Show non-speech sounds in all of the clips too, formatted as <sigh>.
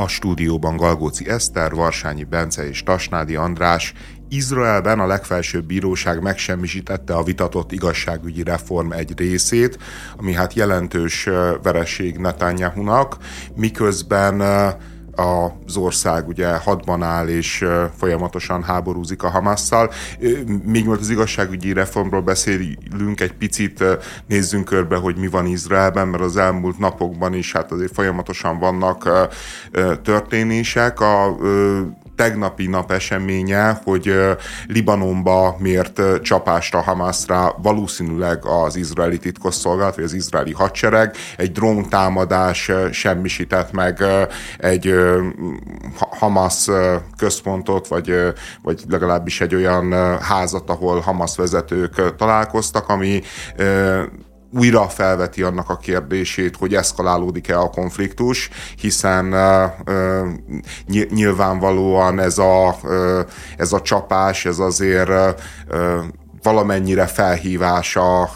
A stúdióban Galgóci Eszter, Varsányi Bence és Tasnádi András. Izraelben a legfelsőbb bíróság megsemmisítette a vitatott igazságügyi reform egy részét, ami hát jelentős vereség Netanyahu-nak, miközben az ország ugye hadban áll és folyamatosan háborúzik a Hamasszal. Még mielőtt az igazságügyi reformról beszélünk, egy picit nézzünk körbe, hogy mi van Izraelben, mert az elmúlt napokban is hát azért folyamatosan vannak történések. A tegnapi nap eseménye, hogy Libanonba mért csapást a Hamasra valószínűleg az izraeli titkosszolgálat, vagy az izraeli hadsereg. Egy drón támadás semmisített meg egy Hamas központot, vagy, vagy legalábbis egy olyan házat, ahol Hamas vezetők találkoztak, ami újra felveti annak a kérdését, hogy eszkalálódik-e a konfliktus, hiszen uh, nyilvánvalóan ez a, ez a csapás, ez azért valamennyire felhívás a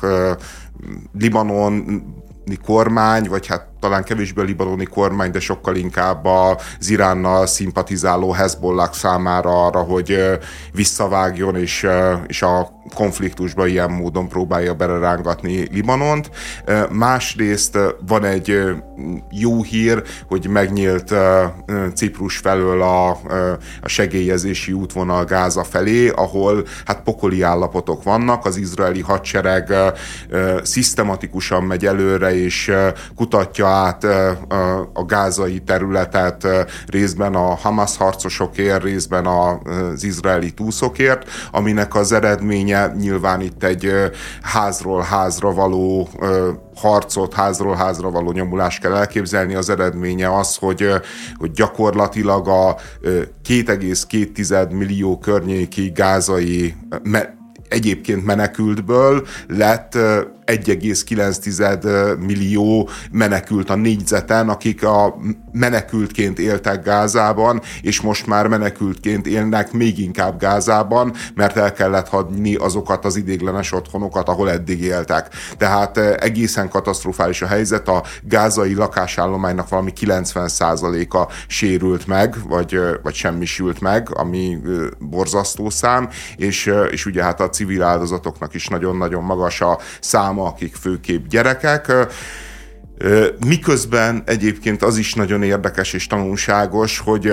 Libanon kormány, vagy hát talán kevésbé a libanoni kormány, de sokkal inkább az Iránnal szimpatizáló Hezbollah számára arra, hogy visszavágjon, és, és a konfliktusba ilyen módon próbálja belerángatni Libanont. Másrészt van egy jó hír, hogy megnyílt Ciprus felől a, a segélyezési útvonal Gáza felé, ahol hát pokoli állapotok vannak, az izraeli hadsereg szisztematikusan megy előre, és kutatja át a gázai területet részben a Hamas harcosokért, részben az izraeli túszokért, aminek az eredménye nyilván itt egy házról házra való harcot, házról házra való nyomulást kell elképzelni. Az eredménye az, hogy, hogy gyakorlatilag a 2,2 millió környéki gázai egyébként menekültből lett 1,9 millió menekült a négyzeten, akik a menekültként éltek Gázában, és most már menekültként élnek még inkább Gázában, mert el kellett hagyni azokat az idéglenes otthonokat, ahol eddig éltek. Tehát egészen katasztrofális a helyzet, a gázai lakásállománynak valami 90%-a sérült meg, vagy, vagy semmisült meg, ami borzasztó szám, és, és ugye hát a civil áldozatoknak is nagyon-nagyon magas a szám, száma, akik főképp gyerekek. Miközben egyébként az is nagyon érdekes és tanulságos, hogy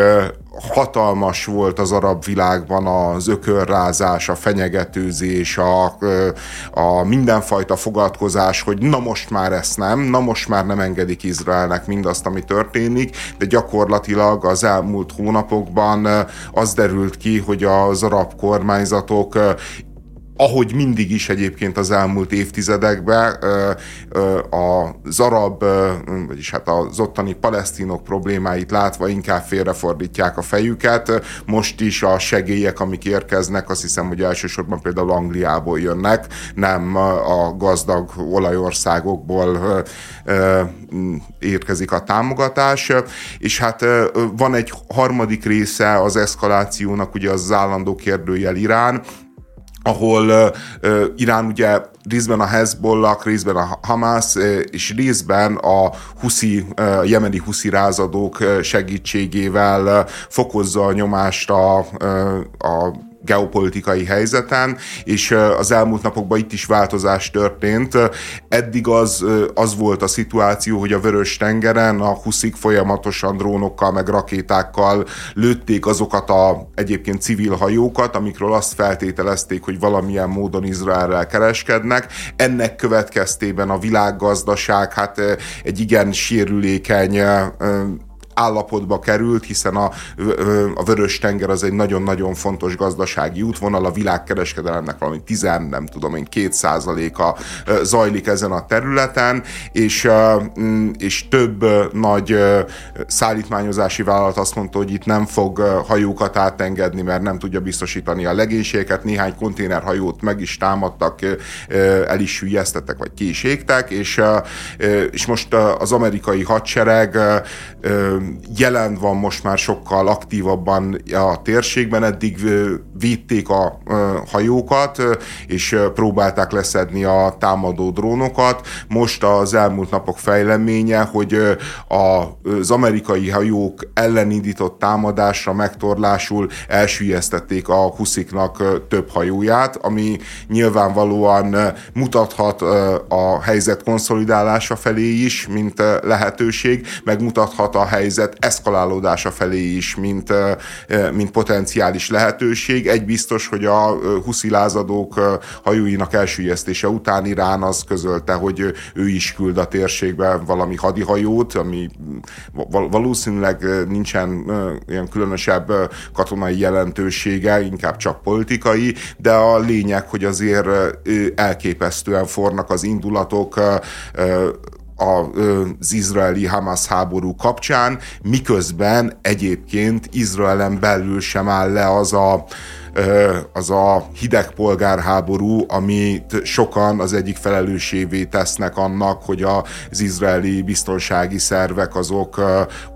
hatalmas volt az arab világban az ökörrázás, a fenyegetőzés, a, a mindenfajta fogadkozás, hogy na most már ezt nem, na most már nem engedik Izraelnek mindazt, ami történik, de gyakorlatilag az elmúlt hónapokban az derült ki, hogy az arab kormányzatok ahogy mindig is egyébként az elmúlt évtizedekben az arab, vagyis hát az ottani palesztinok problémáit látva inkább félrefordítják a fejüket. Most is a segélyek, amik érkeznek, azt hiszem, hogy elsősorban például Angliából jönnek, nem a gazdag olajországokból érkezik a támogatás, és hát van egy harmadik része az eszkalációnak, ugye az állandó kérdőjel Irán, ahol uh, Irán ugye részben a Hezbollah, részben a Hamas, és részben a huszi, uh, jemeni huszi rázadók segítségével fokozza a nyomást a, a geopolitikai helyzeten, és az elmúlt napokban itt is változás történt. Eddig az, az volt a szituáció, hogy a Vörös tengeren a huszik folyamatosan drónokkal meg rakétákkal lőtték azokat a egyébként civil hajókat, amikről azt feltételezték, hogy valamilyen módon Izraelrel kereskednek. Ennek következtében a világgazdaság hát egy igen sérülékeny állapotba került, hiszen a, a Vörös tenger az egy nagyon-nagyon fontos gazdasági útvonal, a világkereskedelemnek valami 10, nem tudom én, 2 százaléka zajlik ezen a területen, és, mm, és több nagy szállítmányozási vállalat azt mondta, hogy itt nem fog hajókat átengedni, mert nem tudja biztosítani a legénységet, néhány konténerhajót meg is támadtak, el is hülyeztettek, vagy ki is égtek, és, és most az amerikai hadsereg jelen van most már sokkal aktívabban a térségben, eddig védték a hajókat, és próbálták leszedni a támadó drónokat. Most az elmúlt napok fejleménye, hogy az amerikai hajók ellen indított támadásra megtorlásul elsüllyesztették a husziknak több hajóját, ami nyilvánvalóan mutathat a helyzet konszolidálása felé is, mint lehetőség, megmutathat a helyzet eszkalálódása felé is, mint, mint potenciális lehetőség. Egy biztos, hogy a huszi lázadók hajóinak elsüllyesztése után Irán az közölte, hogy ő is küld a térségbe valami hadihajót, ami valószínűleg nincsen ilyen különösebb katonai jelentősége, inkább csak politikai, de a lényeg, hogy azért elképesztően fornak az indulatok az izraeli Hamas háború kapcsán, miközben egyébként Izraelen belül sem áll le az a az a hideg polgárháború, amit sokan az egyik felelősévé tesznek annak, hogy az izraeli biztonsági szervek azok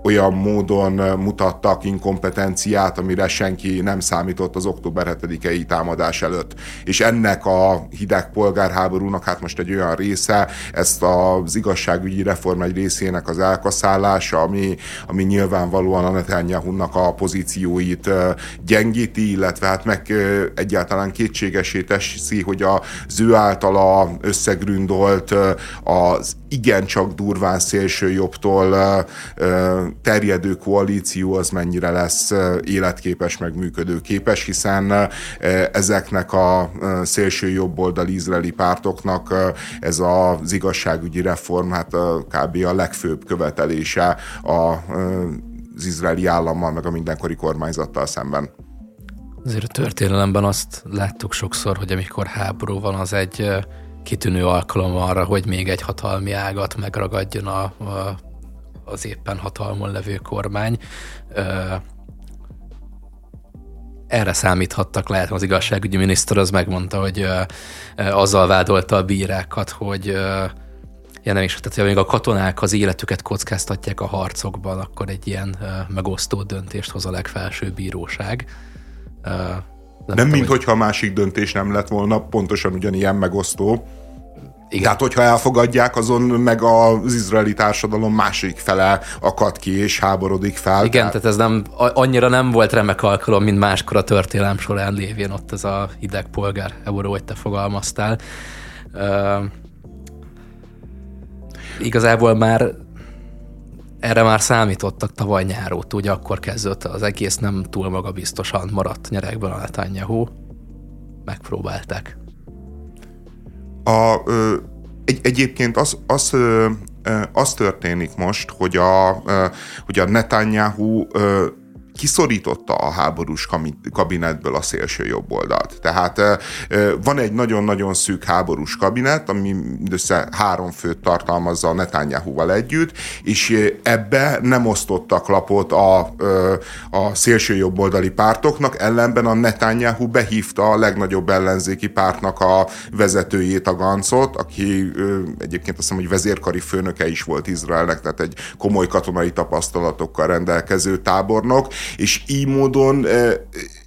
olyan módon mutattak inkompetenciát, amire senki nem számított az október 7-i támadás előtt. És ennek a hideg polgárháborúnak hát most egy olyan része, ezt az igazságügyi reform egy részének az elkaszálása, ami, ami nyilvánvalóan a Netanyahu-nak a pozícióit gyengíti, illetve hát meg egyáltalán kétségesé teszi, hogy az ő általa összegründolt az igencsak durván szélső jobbtól terjedő koalíció az mennyire lesz életképes, meg működőképes, hiszen ezeknek a szélső jobboldali izraeli pártoknak ez az igazságügyi reform hát kb. a legfőbb követelése a az izraeli állammal, meg a mindenkori kormányzattal szemben. Azért a történelemben azt láttuk sokszor, hogy amikor háború van, az egy kitűnő alkalom arra, hogy még egy hatalmi ágat megragadjon a, a, az éppen hatalmon levő kormány. Erre számíthattak, lehet, az igazságügyi miniszter az megmondta, hogy azzal vádolta a bírákat, hogy ja nem is, tehát még a katonák az életüket kockáztatják a harcokban, akkor egy ilyen megosztó döntést hoz a legfelsőbb bíróság nem, nem mint hogyha a másik döntés nem lett volna pontosan ugyanilyen megosztó. Igen. Tehát, hogyha elfogadják, azon meg az izraeli társadalom másik fele akad ki és háborodik fel. Igen, tehát, tehát ez nem, annyira nem volt remek alkalom, mint máskor a történelem során lévén ott ez a hideg polgár euró, hogy te fogalmaztál. Uh, igazából már erre már számítottak tavaly nyárót, ugye akkor kezdődött az egész, nem túl magabiztosan maradt nyerekben a Netanyahu. Megpróbálták. A, ö, egy, egyébként az, az, ö, az történik most, hogy a, hogy a Netanyahu kiszorította a háborús kabinetből a szélső jobb oldalt. Tehát van egy nagyon-nagyon szűk háborús kabinet, ami mindössze három főt tartalmazza a Netanyahu-val együtt, és ebbe nem osztottak lapot a, a szélső jobb oldali pártoknak, ellenben a Netanyahu behívta a legnagyobb ellenzéki pártnak a vezetőjét, a Gancot, aki egyébként azt hiszem, hogy vezérkari főnöke is volt Izraelnek, tehát egy komoly katonai tapasztalatokkal rendelkező tábornok, és így módon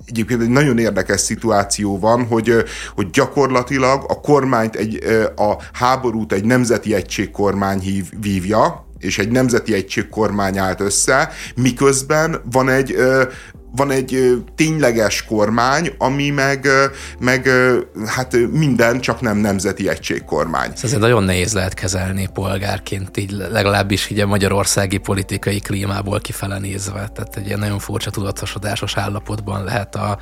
egyébként egy nagyon érdekes szituáció van, hogy, hogy gyakorlatilag a kormányt, egy, a háborút egy nemzeti egységkormány hív, vívja, és egy nemzeti egységkormány állt össze, miközben van egy van egy tényleges kormány, ami meg, meg hát minden, csak nem nemzeti egységkormány. Ez nagyon nehéz lehet kezelni polgárként, így legalábbis így a magyarországi politikai klímából kifele nézve. Tehát egy ilyen nagyon furcsa tudatosodásos állapotban lehet a, a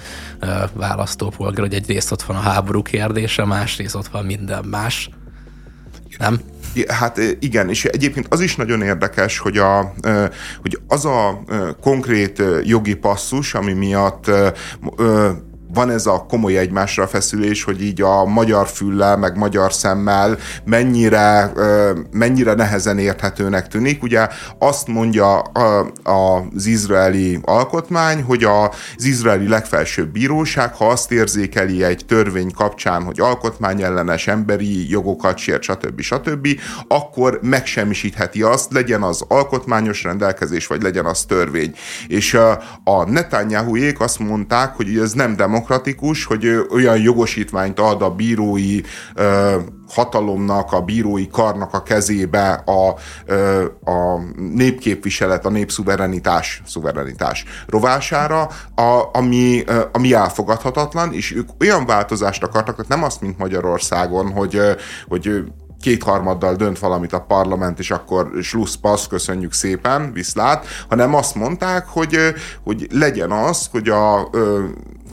választópolgár, hogy egyrészt ott van a háború kérdése, másrészt ott van minden más. Nem? Hát igen, és egyébként az is nagyon érdekes, hogy, a, hogy az a konkrét jogi passzus, ami miatt van ez a komoly egymásra feszülés, hogy így a magyar füllel, meg magyar szemmel mennyire, mennyire nehezen érthetőnek tűnik. Ugye azt mondja az izraeli alkotmány, hogy az izraeli legfelsőbb bíróság, ha azt érzékeli egy törvény kapcsán, hogy alkotmányellenes emberi jogokat sért, stb. stb., akkor megsemmisítheti azt, legyen az alkotmányos rendelkezés, vagy legyen az törvény. És a Netanyahuék azt mondták, hogy ez nem demokratikus, hogy olyan jogosítványt ad a bírói hatalomnak, a bírói karnak a kezébe a, a népképviselet, a népszuverenitás szuverenitás rovására, a, ami, ami elfogadhatatlan, és ők olyan változást akartak, tehát nem azt, mint Magyarországon, hogy, hogy kétharmaddal dönt valamit a parlament, és akkor slusz passz, köszönjük szépen, viszlát, hanem azt mondták, hogy, hogy legyen az, hogy a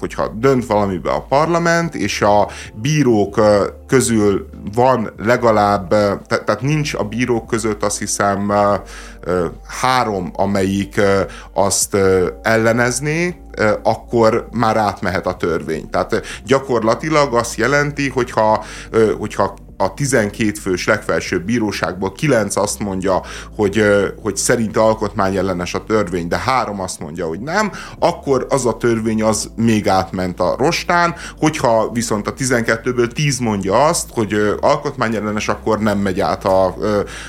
hogyha dönt valamibe a parlament, és a bírók közül van legalább, tehát nincs a bírók között azt hiszem három, amelyik azt ellenezné, akkor már átmehet a törvény. Tehát gyakorlatilag azt jelenti, hogyha, hogyha a 12 fős legfelsőbb bíróságból 9 azt mondja, hogy, hogy szerint alkotmányellenes a törvény, de három azt mondja, hogy nem, akkor az a törvény az még átment a rostán, hogyha viszont a 12-ből 10 mondja azt, hogy alkotmányellenes, akkor nem megy át a,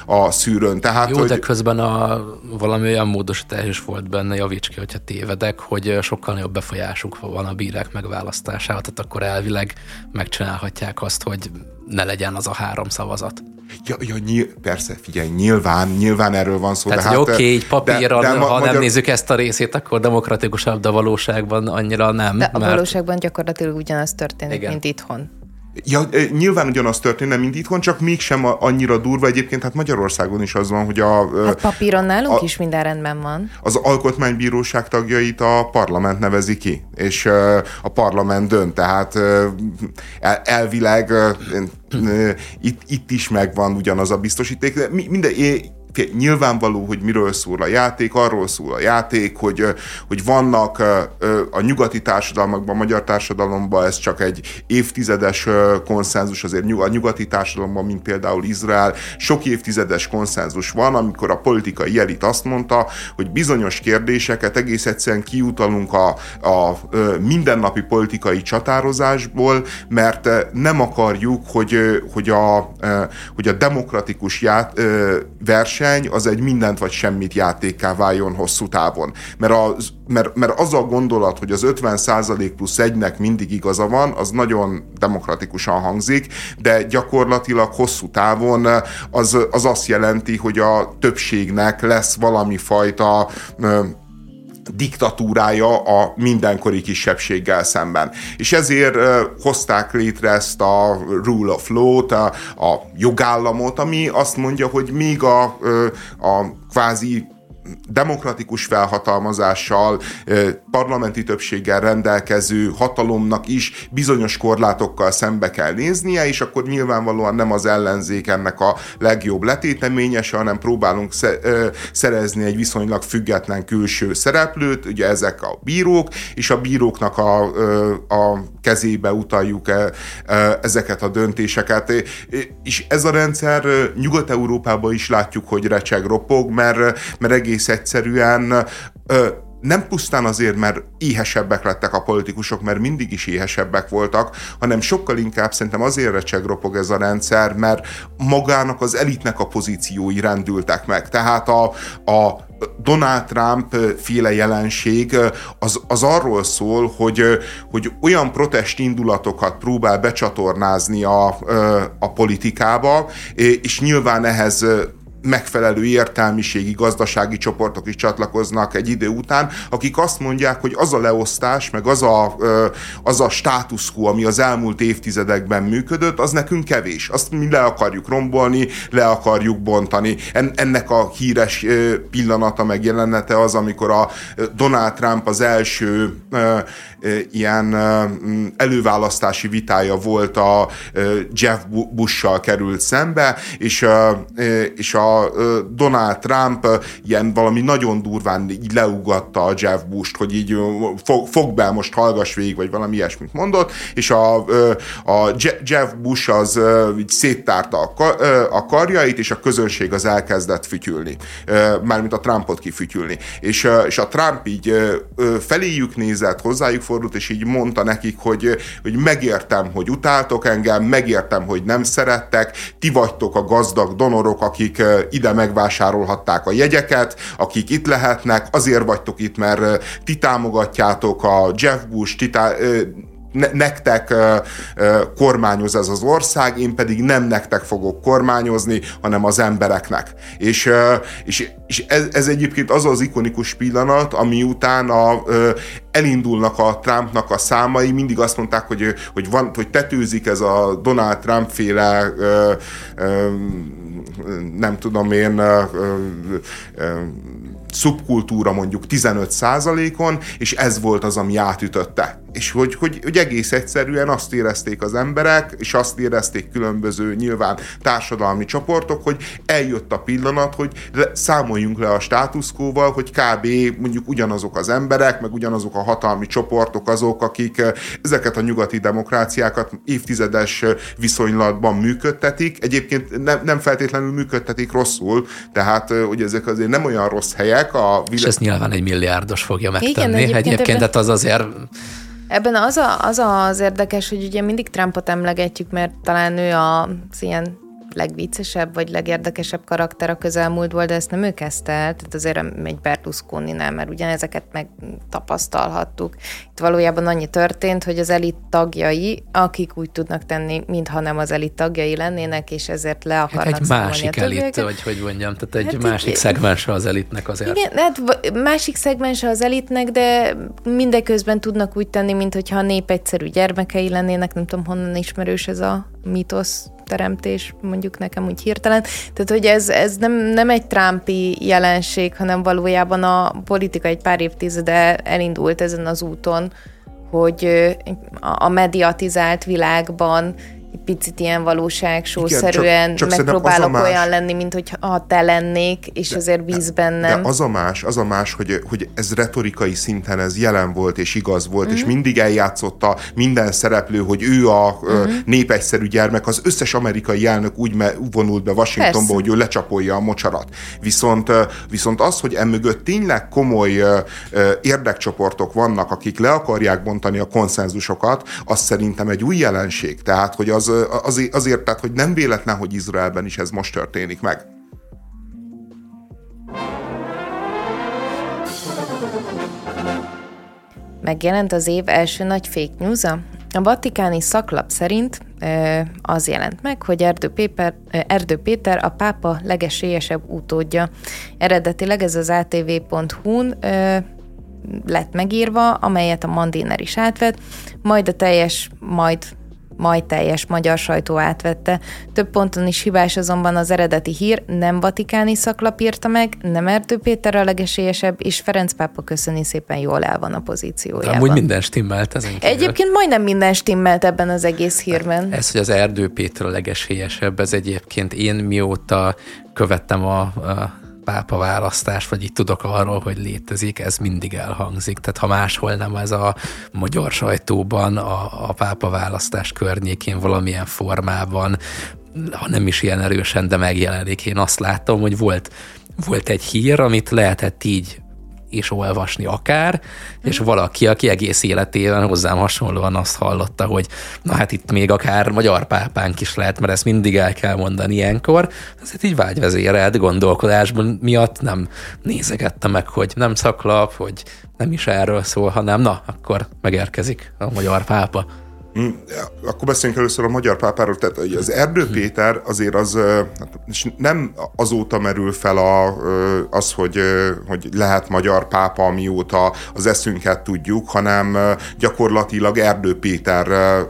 a szűrőn. Tehát, Jó, hogy... de közben a, valami olyan módosítás is volt benne, javíts ki, hogyha tévedek, hogy sokkal nagyobb befolyásuk van a bírák megválasztásával, tehát akkor elvileg megcsinálhatják azt, hogy ne legyen az a három szavazat. Ja, ja nyilv, persze, figyelj, nyilván, nyilván erről van szó. Tehát, de hát, oké, okay, egy papíron, de, de ha magyar... nem nézzük ezt a részét, akkor demokratikusabb, de valóságban annyira nem. De mert... a valóságban gyakorlatilag ugyanaz történik, Igen. mint itthon. Ja, nyilván ugyanaz történne, mint itthon, csak mégsem annyira durva. Egyébként hát Magyarországon is az van, hogy a... Hát papíron nálunk a, is minden rendben van. Az alkotmánybíróság tagjait a parlament nevezi ki, és a parlament dönt, tehát elvileg itt, itt is megvan ugyanaz a biztosíték. Minden, nyilvánvaló, hogy miről szól a játék, arról szól a játék, hogy, hogy vannak a nyugati társadalmakban, a magyar társadalomban ez csak egy évtizedes konszenzus, azért a nyugati társadalomban, mint például Izrael, sok évtizedes konszenzus van, amikor a politikai elit azt mondta, hogy bizonyos kérdéseket egész egyszerűen kiutalunk a, a mindennapi politikai csatározásból, mert nem akarjuk, hogy, hogy, a, hogy a demokratikus ját, verseny verseny az egy mindent vagy semmit játékká váljon hosszú távon. Mert az, mert, mert az a gondolat, hogy az 50 plusz egynek mindig igaza van, az nagyon demokratikusan hangzik, de gyakorlatilag hosszú távon az, az azt jelenti, hogy a többségnek lesz valami fajta diktatúrája a mindenkori kisebbséggel szemben. És ezért hozták létre ezt a rule of law-t, a, a jogállamot, ami azt mondja, hogy még a, a kvázi demokratikus felhatalmazással, parlamenti többséggel rendelkező hatalomnak is bizonyos korlátokkal szembe kell néznie, és akkor nyilvánvalóan nem az ellenzék ennek a legjobb letéteményese, hanem próbálunk szerezni egy viszonylag független külső szereplőt, ugye ezek a bírók, és a bíróknak a, a kezébe utaljuk ezeket a döntéseket. És ez a rendszer Nyugat-Európában is látjuk, hogy recseg ropog, mert, mert egész egyszerűen nem pusztán azért, mert éhesebbek lettek a politikusok, mert mindig is éhesebbek voltak, hanem sokkal inkább szerintem azért recsegropog ez a rendszer, mert magának az elitnek a pozíciói rendültek meg. Tehát a, a Donald Trump féle jelenség az, az arról szól, hogy, hogy olyan protest indulatokat próbál becsatornázni a, a politikába, és nyilván ehhez megfelelő értelmiségi, gazdasági csoportok is csatlakoznak egy idő után, akik azt mondják, hogy az a leosztás, meg az a, az a status quo, ami az elmúlt évtizedekben működött, az nekünk kevés. Azt mi le akarjuk rombolni, le akarjuk bontani. Ennek a híres pillanata megjelenete az, amikor a Donald Trump az első ilyen előválasztási vitája volt a Jeff Bush-sal került szembe, és, és a Donald Trump ilyen valami nagyon durván így leugatta a Jeff Bush-t, hogy így fog, fog be, most hallgass végig, vagy valami ilyesmit mondott, és a, a Jeff Bush az így széttárta a karjait, és a közönség az elkezdett fütyülni. Mármint a Trumpot kifütyülni. És, és a Trump így feléjük nézett, hozzájuk fordult, és így mondta nekik, hogy, hogy megértem, hogy utáltok engem, megértem, hogy nem szerettek, ti vagytok a gazdag donorok, akik ide megvásárolhatták a jegyeket, akik itt lehetnek, azért vagytok itt, mert ti támogatjátok a Jeff Bush, ti tá- ne, nektek uh, uh, kormányoz ez az ország, én pedig nem nektek fogok kormányozni, hanem az embereknek. És, és, és ez, ez egyébként az az ikonikus pillanat, ami után a, elindulnak a Trumpnak a számai, mindig azt mondták, hogy, hogy, van, hogy tetőzik ez a Donald Trump féle nem tudom én uh, szubkultúra mondjuk 15% on és ez volt az, ami átütötte. És hogy, hogy, hogy egész egyszerűen azt érezték az emberek, és azt érezték különböző nyilván társadalmi csoportok, hogy eljött a pillanat, hogy számoljunk le a státuszkóval, hogy kb. mondjuk ugyanazok az emberek, meg ugyanazok a hatalmi csoportok azok, akik ezeket a nyugati demokráciákat évtizedes viszonylatban működtetik. Egyébként nem, nem feltétlenül működtetik rosszul, tehát hogy ezek azért nem olyan rossz helyek, a világ... És ezt nyilván egy milliárdos fogja megtenni. Igen, egyébként, egyébként ebben... az azért Ebben az, a, az az érdekes, hogy ugye mindig Trumpot emlegetjük, mert talán ő az ilyen legviccesebb vagy legérdekesebb karakter a közelmúltból, de ezt nem ő kezdte el, tehát azért egy berlusconi nem, mert ugyanezeket meg tapasztalhattuk. Itt valójában annyi történt, hogy az elit tagjai, akik úgy tudnak tenni, mintha nem az elit tagjai lennének, és ezért le akarnak hát egy másik elit, vagy hogy mondjam, tehát egy hát másik így, szegmense az elitnek azért. Igen, hát másik szegmense az elitnek, de mindeközben tudnak úgy tenni, mintha a nép egyszerű gyermekei lennének, nem tudom honnan ismerős ez a mítosz, teremtés, mondjuk nekem úgy hirtelen. Tehát, hogy ez, ez nem, nem egy Trumpi jelenség, hanem valójában a politika egy pár évtizede elindult ezen az úton, hogy a mediatizált világban picit ilyen valóságsószerűen megpróbálok más, olyan lenni, mint hogy ha te lennék, és de, azért bíz bennem. De az a más, az a más, hogy, hogy ez retorikai szinten ez jelen volt és igaz volt, uh-huh. és mhm. mindig eljátszotta minden szereplő, hogy ő a uh-huh. népegyszerű gyermek, az összes amerikai elnök úgy vonult be Washingtonba, Persze. hogy ő lecsapolja a mocsarat. Viszont, viszont az, hogy emögött tényleg komoly érdekcsoportok vannak, akik le akarják bontani a konszenzusokat, az szerintem egy új jelenség. Tehát, hogy az az, azért, azért, tehát, hogy nem véletlen, hogy Izraelben is ez most történik meg. Megjelent az év első nagy fake news -a? A vatikáni szaklap szerint az jelent meg, hogy Erdő, Péper, Erdő Péter a pápa legesélyesebb utódja. Eredetileg ez az atv.hu-n lett megírva, amelyet a Mandiner is átvett, majd a teljes, majd majd teljes magyar sajtó átvette. Több ponton is hibás azonban az eredeti hír, nem vatikáni szaklap írta meg, nem Erdő Péter a legesélyesebb, és Ferenc pápa köszöni szépen jól el van a pozíciójában. Amúgy minden stimmelt ezen kívül. Egyébként majdnem minden stimmelt ebben az egész hírben. Ez, hogy az Erdő Péter a legesélyesebb, ez egyébként én mióta követtem a, a pápa választás, vagy így tudok arról, hogy létezik, ez mindig elhangzik. Tehát ha máshol nem ez a magyar sajtóban, a, a pápa választás környékén valamilyen formában, ha nem is ilyen erősen, de megjelenik. Én azt látom, hogy volt, volt egy hír, amit lehetett így és olvasni akár, és valaki, aki egész életében hozzám hasonlóan azt hallotta, hogy na hát itt még akár magyar pápánk is lehet, mert ezt mindig el kell mondani ilyenkor, ezért így vágyvezérelt gondolkodásban miatt nem nézegette meg, hogy nem szaklap, hogy nem is erről szól, hanem na, akkor megérkezik a magyar pápa. Mm, akkor beszéljünk először a magyar pápáról, tehát az Erdő hm. Péter azért az hát, és nem azóta merül fel a, az, hogy, hogy lehet magyar pápa, mióta az eszünket tudjuk, hanem gyakorlatilag Erdő Péter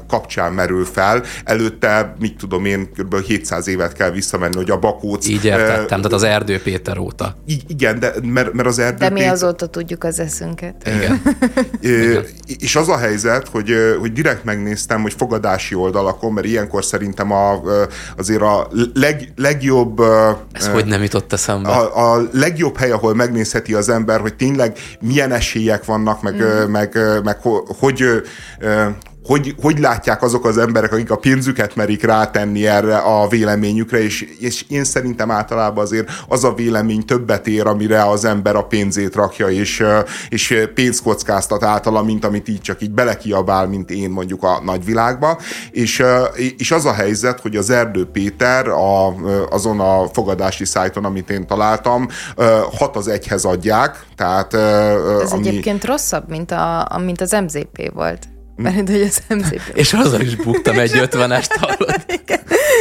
kapcsán merül fel. Előtte, mit tudom én, kb. 700 évet kell visszamenni, hogy a Bakóc... Így értettem, tehát az Erdő Péter óta. Igen, de mert, mert az Erdő De mi Péter... azóta tudjuk az eszünket. Igen. és az a helyzet, hogy, hogy direkt megnéz megnéztem, hogy fogadási oldalakon, mert ilyenkor szerintem a, azért a leg, legjobb... Ez uh, hogy nem jutott eszembe? A, a legjobb hely, ahol megnézheti az ember, hogy tényleg milyen esélyek vannak, meg, mm. meg, meg hogy, hogy, hogy látják azok az emberek, akik a pénzüket merik rátenni erre a véleményükre, és, és én szerintem általában azért az a vélemény többet ér, amire az ember a pénzét rakja, és, és pénzt kockáztat általa, mint amit így csak így belekiabál, mint én mondjuk a nagyvilágba. És, és az a helyzet, hogy az Erdő Péter a, azon a fogadási szájton, amit én találtam, hat az egyhez adják. Tehát, Ez ami... egyébként rosszabb, mint, a, mint az MZP volt. Mert hogy az MZP. És azzal is buktam egy ötvenest, hallod?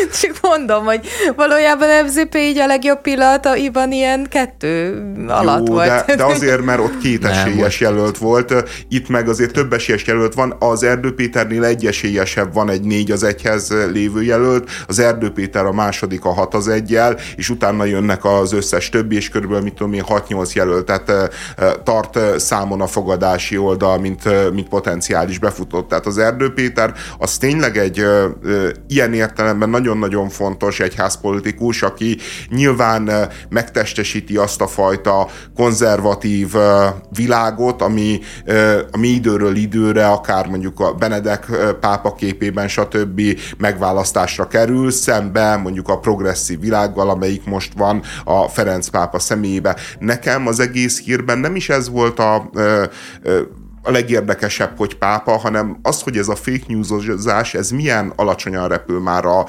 <laughs> Csak mondom, hogy valójában MZP így a legjobb pillanataiban ilyen kettő alatt Jó, volt. De, de azért, mert ott két esélyes jelölt volt. Itt meg azért több esélyes jelölt van. Az Erdő Péternél egy esélyesebb van, egy négy az egyhez lévő jelölt. Az Erdő Péter a második a hat az egyel, és utána jönnek az összes többi, és körülbelül, mit tudom én, 6-8 jelölt. Tehát tart számon a fogadási oldal, mint, mint potenciális befutó futott. Tehát az Erdő Péter az tényleg egy ö, ö, ilyen értelemben nagyon-nagyon fontos egyházpolitikus, aki nyilván ö, megtestesíti azt a fajta konzervatív ö, világot, ami ö, ami időről időre, akár mondjuk a Benedek pápa képében, stb. megválasztásra kerül, szembe mondjuk a progresszív világgal, amelyik most van a Ferenc pápa személyébe. Nekem az egész hírben nem is ez volt a ö, ö, a legérdekesebb, hogy pápa, hanem az, hogy ez a fake newsozás, ez milyen alacsonyan repül már a,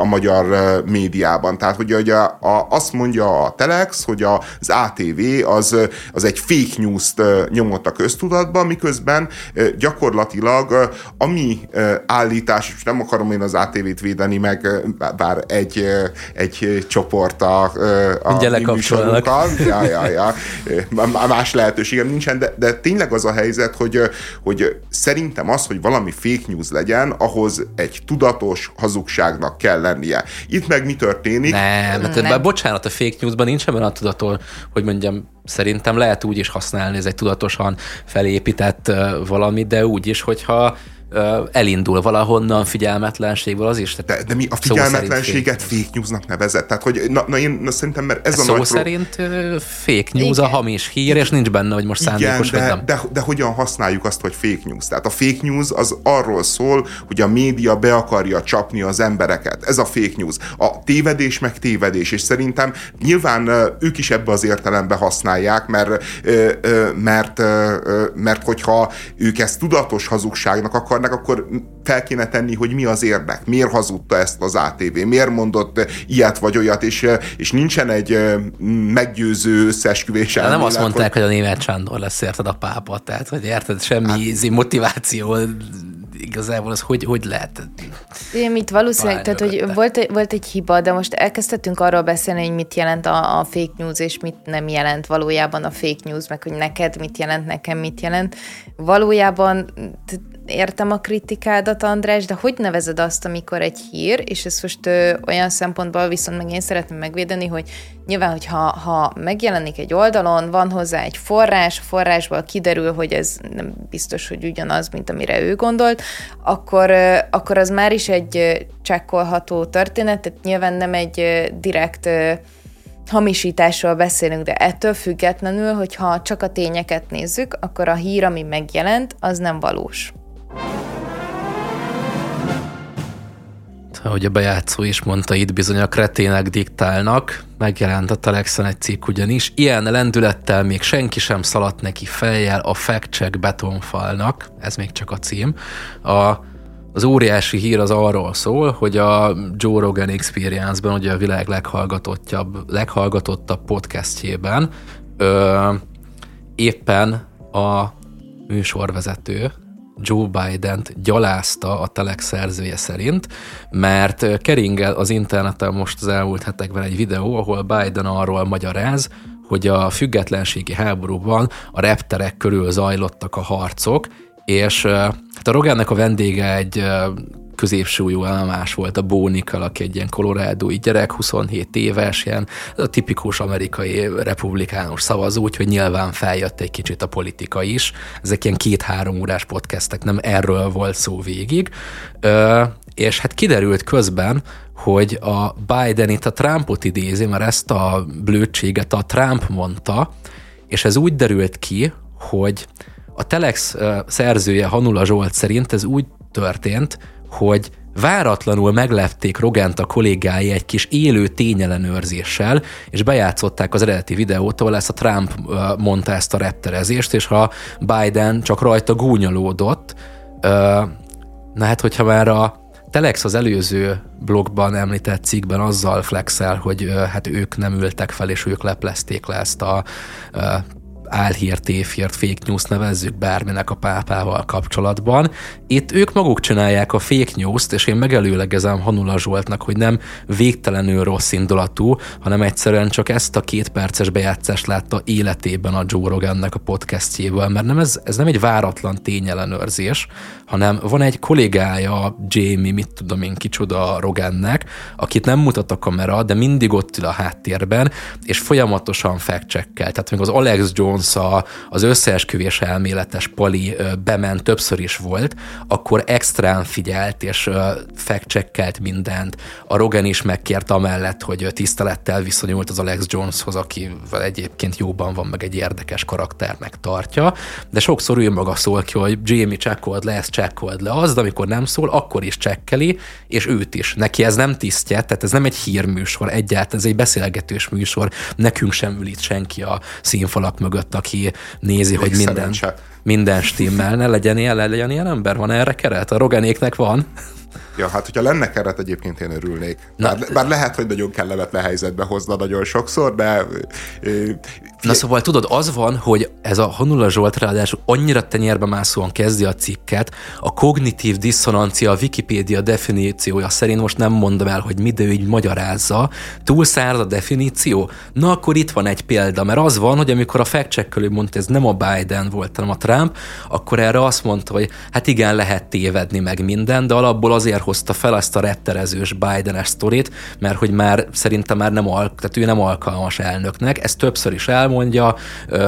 a magyar médiában. Tehát, hogy a, a, azt mondja a Telex, hogy az ATV az, az egy fake news-t nyomott a köztudatba, miközben gyakorlatilag ami állítás, és nem akarom én az ATV-t védeni, meg bár egy, egy csoport a, a műsorunkkal. Ja, ja, ja. Más lehetőségem nincsen, de, de tényleg az a helyzet, hogy, hogy szerintem az, hogy valami fake news legyen, ahhoz egy tudatos hazugságnak kell lennie. Itt meg mi történik? Nem, mert nem. bocsánat, a fake newsban nincs ebben a tudatol, hogy mondjam, szerintem lehet úgy is használni, ez egy tudatosan felépített valami, de úgy is, hogyha elindul valahonnan figyelmetlenségből, az is. De, de mi a figyelmetlenséget fake, newsnak nevezett? Tehát, hogy na, na én na, szerintem, mert ez, a szó nagy szerint fake news, Igen. a hamis hír, és nincs benne, hogy most szándékos Igen, de, nem. De, de hogyan használjuk azt, hogy fake news? Tehát a fake news az arról szól, hogy a média be akarja csapni az embereket. Ez a fake news. A tévedés meg tévedés, és szerintem nyilván ők is ebbe az értelembe használják, mert, mert, mert hogyha ők ezt tudatos hazugságnak akarnak, akarnak, akkor fel kéne tenni, hogy mi az érdek, miért hazudta ezt az ATV, miért mondott ilyet vagy olyat, és, és nincsen egy meggyőző összeesküvés Nem azt mondták, hogy... hogy a német Sándor lesz, érted a pápa, tehát, hogy érted, semmi hát, motiváció igazából az hogy, hogy lehet? Én itt valószínűleg, tehát hogy volt, egy, volt egy hiba, de most elkezdhetünk arról beszélni, hogy mit jelent a, a fake news, és mit nem jelent valójában a fake news, meg hogy neked mit jelent, nekem mit jelent. Valójában értem a kritikádat, András, de hogy nevezed azt, amikor egy hír, és ez most ö, olyan szempontból viszont meg én szeretném megvédeni, hogy nyilván, hogy ha, ha megjelenik egy oldalon, van hozzá egy forrás, a forrásból kiderül, hogy ez nem biztos, hogy ugyanaz, mint amire ő gondolt, akkor, ö, akkor az már is egy csekkolható történet, tehát nyilván nem egy ö, direkt ö, hamisításról beszélünk, de ettől függetlenül, hogyha csak a tényeket nézzük, akkor a hír, ami megjelent, az nem valós. Ahogy a bejátszó is mondta, itt bizony a kretének diktálnak, megjelent a Telexen egy cikk ugyanis. Ilyen lendülettel még senki sem szaladt neki fejjel a fact-check betonfalnak, ez még csak a cím. A, az óriási hír az arról szól, hogy a Joe Rogan Experience-ben, ugye a világ leghallgatottabb, leghallgatottabb podcastjében ö, éppen a műsorvezető, Joe Biden-t gyalázta a Telex szerzője szerint, mert keringel az interneten most az elmúlt hetekben egy videó, ahol Biden arról magyaráz, hogy a függetlenségi háborúban a repterek körül zajlottak a harcok, és hát a Rogánnak a vendége egy középsúlyú más volt a Bónikal, aki egy ilyen kolorádói gyerek, 27 éves, ilyen a tipikus amerikai republikánus szavazó, úgyhogy nyilván feljött egy kicsit a politika is. Ezek ilyen két-három órás podcastek, nem erről volt szó végig. Ö, és hát kiderült közben, hogy a Biden itt a Trumpot idézi, mert ezt a blödséget a Trump mondta, és ez úgy derült ki, hogy a Telex szerzője Hanula Zsolt szerint ez úgy történt, hogy váratlanul meglepték Rogent a kollégái egy kis élő tényellenőrzéssel, és bejátszották az eredeti videót, ahol ezt a Trump mondta ezt a repterezést, és ha Biden csak rajta gúnyolódott, na hát hogyha már a Telex az előző blogban említett cikkben azzal flexel, hogy hát ők nem ültek fel, és ők leplezték le ezt a álhírt, tévhírt, fake news nevezzük bárminek a pápával kapcsolatban. Itt ők maguk csinálják a fake news-t, és én megelőlegezem Hanula Zsoltnak, hogy nem végtelenül rossz indulatú, hanem egyszerűen csak ezt a két perces bejátszást látta életében a Joe Rogannek a podcastjével, mert nem ez, ez nem egy váratlan tényellenőrzés, hanem van egy kollégája, Jamie, mit tudom én, kicsoda Rogannek, akit nem mutat a kamera, de mindig ott ül a háttérben, és folyamatosan fact Tehát még az Alex Jones, a, az összeesküvés elméletes pali bement, többször is volt, akkor extrán figyelt, és fact mindent. A Rogan is megkért amellett, hogy tisztelettel viszonyult az Alex Joneshoz, akivel egyébként jóban van, meg egy érdekes karakternek tartja, de sokszor ő maga szól ki, hogy Jamie csekkold le, ezt csekkold le. Az, amikor nem szól, akkor is csekkeli, és őt is. Neki ez nem tisztje, tehát ez nem egy hírműsor egyáltalán, ez egy beszélgetős műsor. Nekünk sem ül itt senki a színfalak mögött, aki nézi, Még hogy minden, minden stimmel. Ne legyen ilyen, legyen ilyen ember. Van erre keret? A Roganéknek van. Ja, hát hogyha lenne keret, egyébként én örülnék. Na, bár, bár lehet, hogy nagyon kellemetlen helyzetbe hozna nagyon sokszor, de... Na szóval tudod, az van, hogy ez a Honula Zsolt ráadásul annyira tenyérbe mászóan kezdi a cikket, a kognitív diszonancia a Wikipédia definíciója szerint most nem mondom el, hogy mi, de így magyarázza. Túlszáraz a definíció? Na akkor itt van egy példa, mert az van, hogy amikor a fact mondta, ez nem a Biden volt, hanem a Trump, akkor erre azt mondta, hogy hát igen, lehet tévedni meg minden, de alapból azért hozta fel ezt a retterezős Biden-es sztorit, mert hogy már szerintem már nem, al- tehát ő nem alkalmas elnöknek, ezt többször is elmondja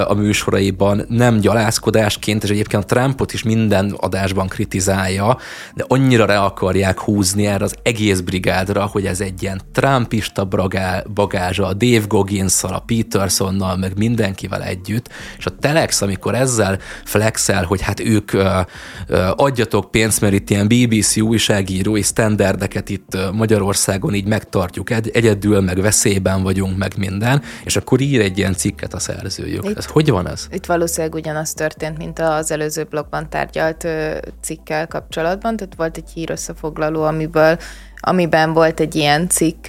a műsoraiban, nem gyalázkodásként, és egyébként a Trumpot is minden adásban kritizálja, de annyira re akarják húzni erre az egész brigádra, hogy ez egy ilyen trumpista bagázsa a Dave goggins a Petersonnal, meg mindenkivel együtt, és a Telex, amikor ezzel flexel, hogy hát ők adjatok pénzt, mert itt ilyen BBC újságíró írói sztenderdeket itt Magyarországon így megtartjuk egy, egyedül, meg veszélyben vagyunk, meg minden, és akkor ír egy ilyen cikket a szerzőjük. Itt, ez hogy van ez? Itt valószínűleg ugyanaz történt, mint az előző blogban tárgyalt cikkel kapcsolatban, tehát volt egy hír összefoglaló, amiből amiben volt egy ilyen cikk,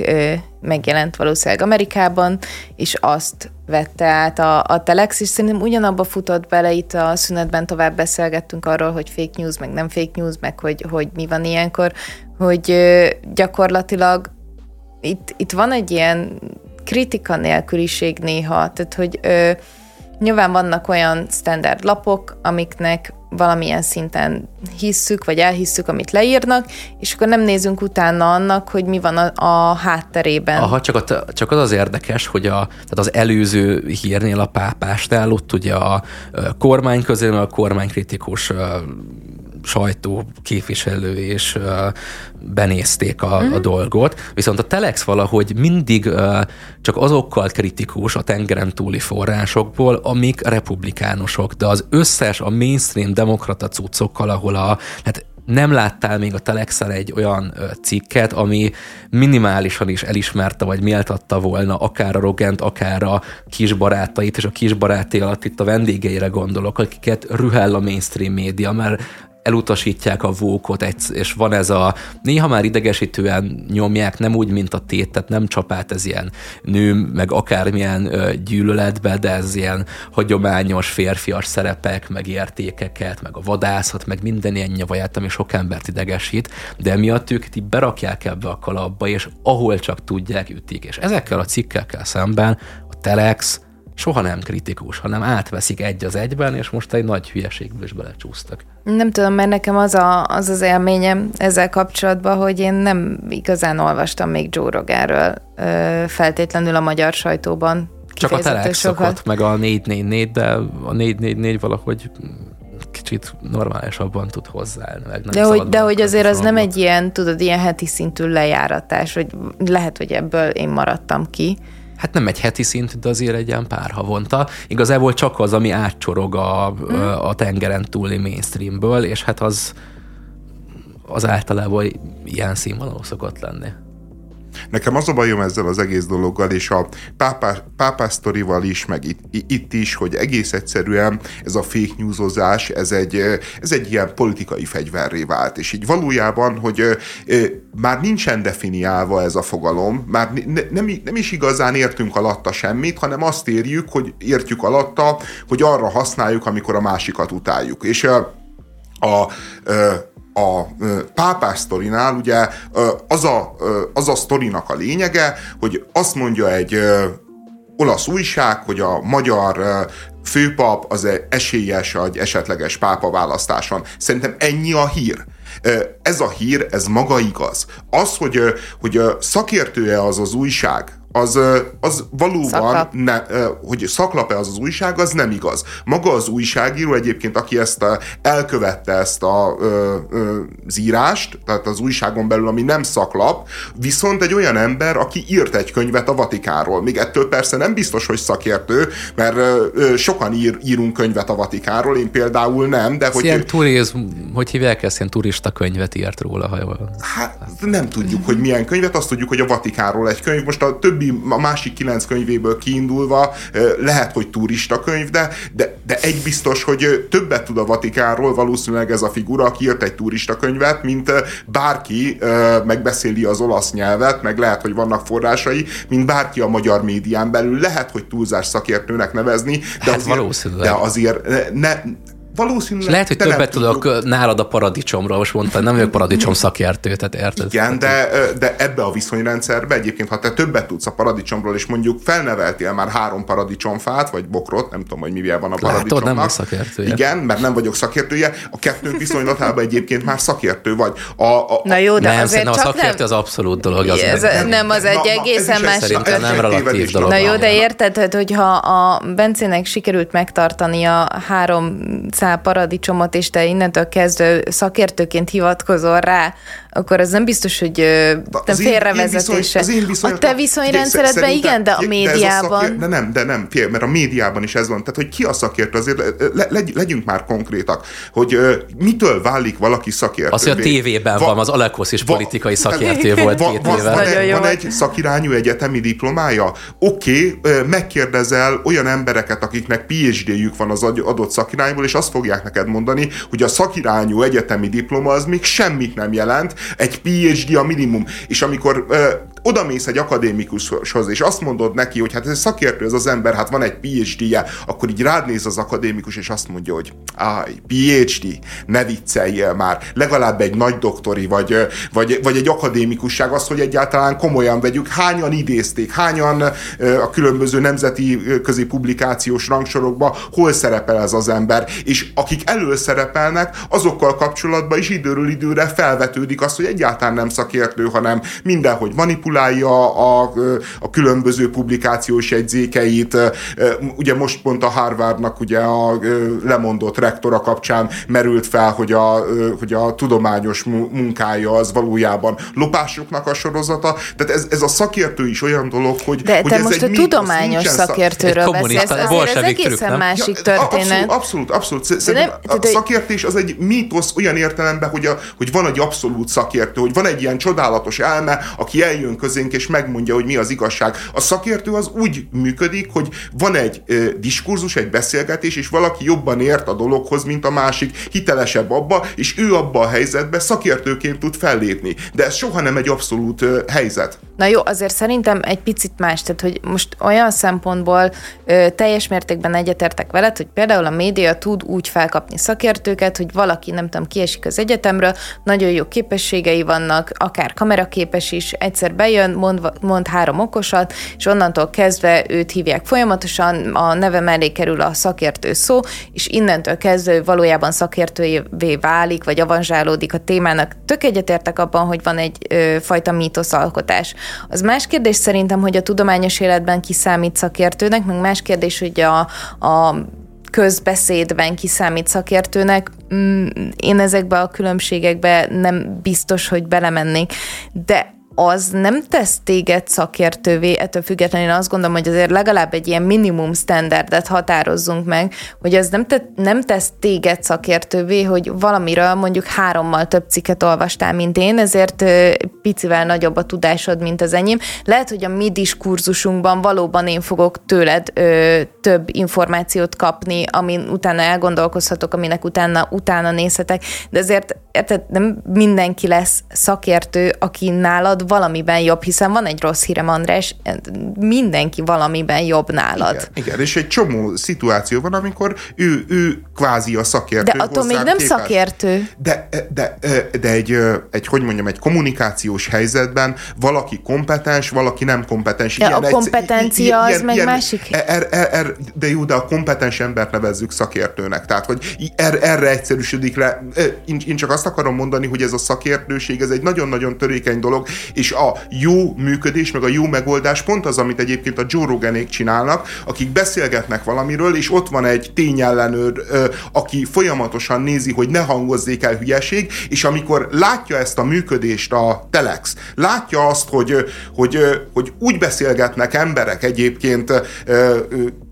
megjelent valószínűleg Amerikában, és azt vette át a, a Telex, és szerintem ugyanabba futott bele itt a szünetben, tovább beszélgettünk arról, hogy fake news, meg nem fake news, meg hogy, hogy mi van ilyenkor, hogy gyakorlatilag itt, itt van egy ilyen kritika nélküliség néha, tehát hogy ö, nyilván vannak olyan standard lapok, amiknek valamilyen szinten hisszük, vagy elhisszük, amit leírnak, és akkor nem nézünk utána annak, hogy mi van a, a hátterében. Aha, csak, a, csak az az érdekes, hogy a, tehát az előző hírnél a pápásnál ott ugye a kormány közül a kormánykritikus sajtó képviselő és uh, benézték a, mm. a mhm. dolgot, viszont a Telex valahogy mindig uh, csak azokkal kritikus a tengeren túli forrásokból, amik republikánusok, de az összes, a mainstream demokrata cuccokkal, ahol a, hát nem láttál még a Telexel egy olyan cikket, ami minimálisan is elismerte, vagy méltatta volna akár a Rogent, akár a kisbarátait, és a kisbaráté alatt itt a vendégeire gondolok, akiket rühel a mainstream média, mert elutasítják a vókot, és van ez a, néha már idegesítően nyomják, nem úgy, mint a tét, tehát nem csapát ez ilyen nő, meg akármilyen gyűlöletbe, de ez ilyen hagyományos férfias szerepek, meg értékeket, meg a vadászat, meg minden ilyen nyavaját, ami sok embert idegesít, de miatt őket így berakják ebbe a kalapba, és ahol csak tudják, ütik. És ezekkel a cikkekkel szemben a Telex soha nem kritikus, hanem átveszik egy az egyben, és most egy nagy hülyeségből is belecsúsztak. Nem tudom, mert nekem az, a, az az élményem ezzel kapcsolatban, hogy én nem igazán olvastam még Joe Roganről feltétlenül a magyar sajtóban. Csak a Telex szokott, meg a 444, de a 444 valahogy kicsit normálisabban tud hozzáállni. Meg nem de hogy, de hogy azért az nem egy ilyen, tudod, ilyen heti szintű lejáratás, hogy lehet, hogy ebből én maradtam ki. Hát nem egy heti szint, de azért egy ilyen pár havonta. Igazából csak az, ami átcsorog a, hmm. a tengeren túli mainstreamből, és hát az, az általában ilyen színvonalú szokott lenni. Nekem az a bajom ezzel az egész dologgal, és a pápá, pápásztorival is, meg itt, itt is, hogy egész egyszerűen ez a fake newsozás, ez egy, ez egy ilyen politikai fegyverré vált. És így valójában, hogy már nincsen definiálva ez a fogalom, már ne, nem, nem is igazán értünk alatta semmit, hanem azt érjük, hogy értjük alatta, hogy arra használjuk, amikor a másikat utáljuk. És a, a, a pápás sztorinál ugye az a, az a sztorinak a lényege, hogy azt mondja egy olasz újság, hogy a magyar főpap az esélyes egy esetleges pápa választáson. Szerintem ennyi a hír. Ez a hír, ez maga igaz. Az, hogy, hogy szakértője az az újság, az, az valóban, Szaklap. ne, hogy szaklap-e az az újság, az nem igaz. Maga az újságíró egyébként, aki ezt a, elkövette ezt a, az írást, tehát az újságon belül, ami nem szaklap, viszont egy olyan ember, aki írt egy könyvet a Vatikáról. Még ettől persze nem biztos, hogy szakértő, mert sokan ír, írunk könyvet a Vatikáról, én például nem, de hogy... Ilyen turizm, hogy hívják ezt, ilyen turista könyvet írt róla, ha jól. Hát nem tudjuk, hogy milyen könyvet, azt tudjuk, hogy a Vatikáról egy könyv. Most a több a másik kilenc könyvéből kiindulva lehet, hogy turista könyv, de, de, de egy biztos, hogy többet tud a Vatikánról valószínűleg ez a figura, aki írt egy turista könyvet, mint bárki megbeszéli az olasz nyelvet, meg lehet, hogy vannak forrásai, mint bárki a magyar médián belül. Lehet, hogy túlzás szakértőnek nevezni, de, hát azért, de azért ne, valószínűleg... lehet, hogy többet tudok nálad a paradicsomra, most mondtam, nem vagyok paradicsom szakértő, tehát érted? Igen, de, de ebbe a viszonyrendszerbe egyébként, ha te többet tudsz a paradicsomról, és mondjuk felneveltél már három paradicsomfát, vagy bokrot, nem tudom, hogy mivel van a paradicsomnak. Látod, nem szakértője. Igen, mert nem vagyok szakértője. A kettőnk viszonylatában egyébként már szakértő vagy. A, a, Na jó, de nem, azért csak a szakértő nem... az abszolút dolog. Az ez, nem, nem, az egy na, egészen más. Szerintem nem relatív dolog. Na jó, de érted, hogy ha a Bencének sikerült megtartani a három szál paradicsomot, és te innentől kezdve szakértőként hivatkozol rá, akkor az nem biztos, hogy te félrevezetése. a te viszonyrendszeredben igen, de a médiában... De, de nem, de nem, fél, mert a médiában is ez van. Tehát, hogy ki a szakértő, azért le, le, legyünk már konkrétak, hogy uh, mitől válik valaki szakértő. Az, hogy a tévében va, van, az Alekosz is va, politikai szakértő volt va, két va, éve. Van, egy, van egy szakirányú egyetemi diplomája? Oké, okay, megkérdezel olyan embereket, akiknek PhD-jük van az adott szakirányból, és azt fogják neked mondani, hogy a szakirányú egyetemi diploma az még semmit nem jelent, egy PhD a minimum. És amikor oda mész egy akadémikushoz, és azt mondod neki, hogy hát ez szakértő ez az ember, hát van egy PhD-je, akkor így rád néz az akadémikus, és azt mondja, hogy áj, PhD, ne vicceljél már, legalább egy nagy doktori, vagy, vagy, vagy egy akadémikusság, az, hogy egyáltalán komolyan vegyük, hányan idézték, hányan a különböző nemzeti közi publikációs rangsorokba, hol szerepel ez az ember, és akik előszerepelnek, azokkal kapcsolatban is időről időre felvetődik az, hogy egyáltalán nem szakértő, hanem mindenhogy manipuláló, manipulálja a, a különböző publikációs jegyzékeit. Ugye most pont a Harvardnak ugye a lemondott rektora kapcsán merült fel, hogy a, hogy a tudományos munkája az valójában lopásoknak a sorozata. Tehát ez, ez a szakértő is olyan dolog, hogy De hogy te ez most egy a tudományos szakértőről beszélsz, azért ez egészen trükk, másik ja, történet. Abszolút, abszolút. abszolút. Nem, a szakértés az egy mítosz olyan értelemben, hogy, a, hogy van egy abszolút szakértő, hogy van egy ilyen csodálatos elme, aki eljön közénk, és megmondja, hogy mi az igazság. A szakértő az úgy működik, hogy van egy ö, diskurzus, egy beszélgetés, és valaki jobban ért a dologhoz, mint a másik, hitelesebb abba, és ő abba a helyzetbe szakértőként tud fellépni. De ez soha nem egy abszolút ö, helyzet. Na jó, azért szerintem egy picit más, tehát hogy most olyan szempontból ö, teljes mértékben egyetértek veled, hogy például a média tud úgy felkapni szakértőket, hogy valaki, nem tudom, kiesik az egyetemről, nagyon jó képességei vannak, akár kameraképes is, egyszer be bejön, mond, mond három okosat, és onnantól kezdve őt hívják folyamatosan, a neve mellé kerül a szakértő szó, és innentől kezdve valójában szakértővé válik, vagy avanzsálódik a témának. Tök egyetértek abban, hogy van egy ö, fajta mítoszalkotás. Az más kérdés szerintem, hogy a tudományos életben kiszámít szakértőnek, meg más kérdés, hogy a, a közbeszédben kiszámít szakértőnek, mm, én ezekbe a különbségekbe nem biztos, hogy belemennék. De az nem tesz téged szakértővé, ettől függetlenül azt gondolom, hogy azért legalább egy ilyen minimum standardet határozzunk meg, hogy az nem, te, nem tesz téged szakértővé, hogy valamiről mondjuk hárommal több cikket olvastál, mint én, ezért picivel nagyobb a tudásod, mint az enyém. Lehet, hogy a mi diskurzusunkban valóban én fogok tőled ö, több információt kapni, amin utána elgondolkozhatok, aminek utána, utána nézhetek, de azért érted, nem mindenki lesz szakértő, aki nálad valamiben jobb, hiszen van egy rossz hírem, András, mindenki valamiben jobb nálad. Igen, igen és egy csomó szituáció van, amikor ő, ő kvázi a szakértő. De attól még nem képes. szakértő. De, de, de egy, egy, hogy mondjam, egy kommunikációs helyzetben valaki kompetens, valaki nem kompetens. Ilyen a kompetencia egy, az ilyen, meg ilyen, másik. Er, er, er, de jó, de a kompetens embert nevezzük szakértőnek. Tehát, hogy er, erre egyszerűsödik le. Én, én csak azt akarom mondani, hogy ez a szakértőség, ez egy nagyon-nagyon törékeny dolog, és a jó működés, meg a jó megoldás pont az, amit egyébként a Joe Roganék csinálnak, akik beszélgetnek valamiről, és ott van egy tényellenőr, aki folyamatosan nézi, hogy ne hangozzék el hülyeség, és amikor látja ezt a működést a Telex, látja azt, hogy, hogy, hogy úgy beszélgetnek emberek egyébként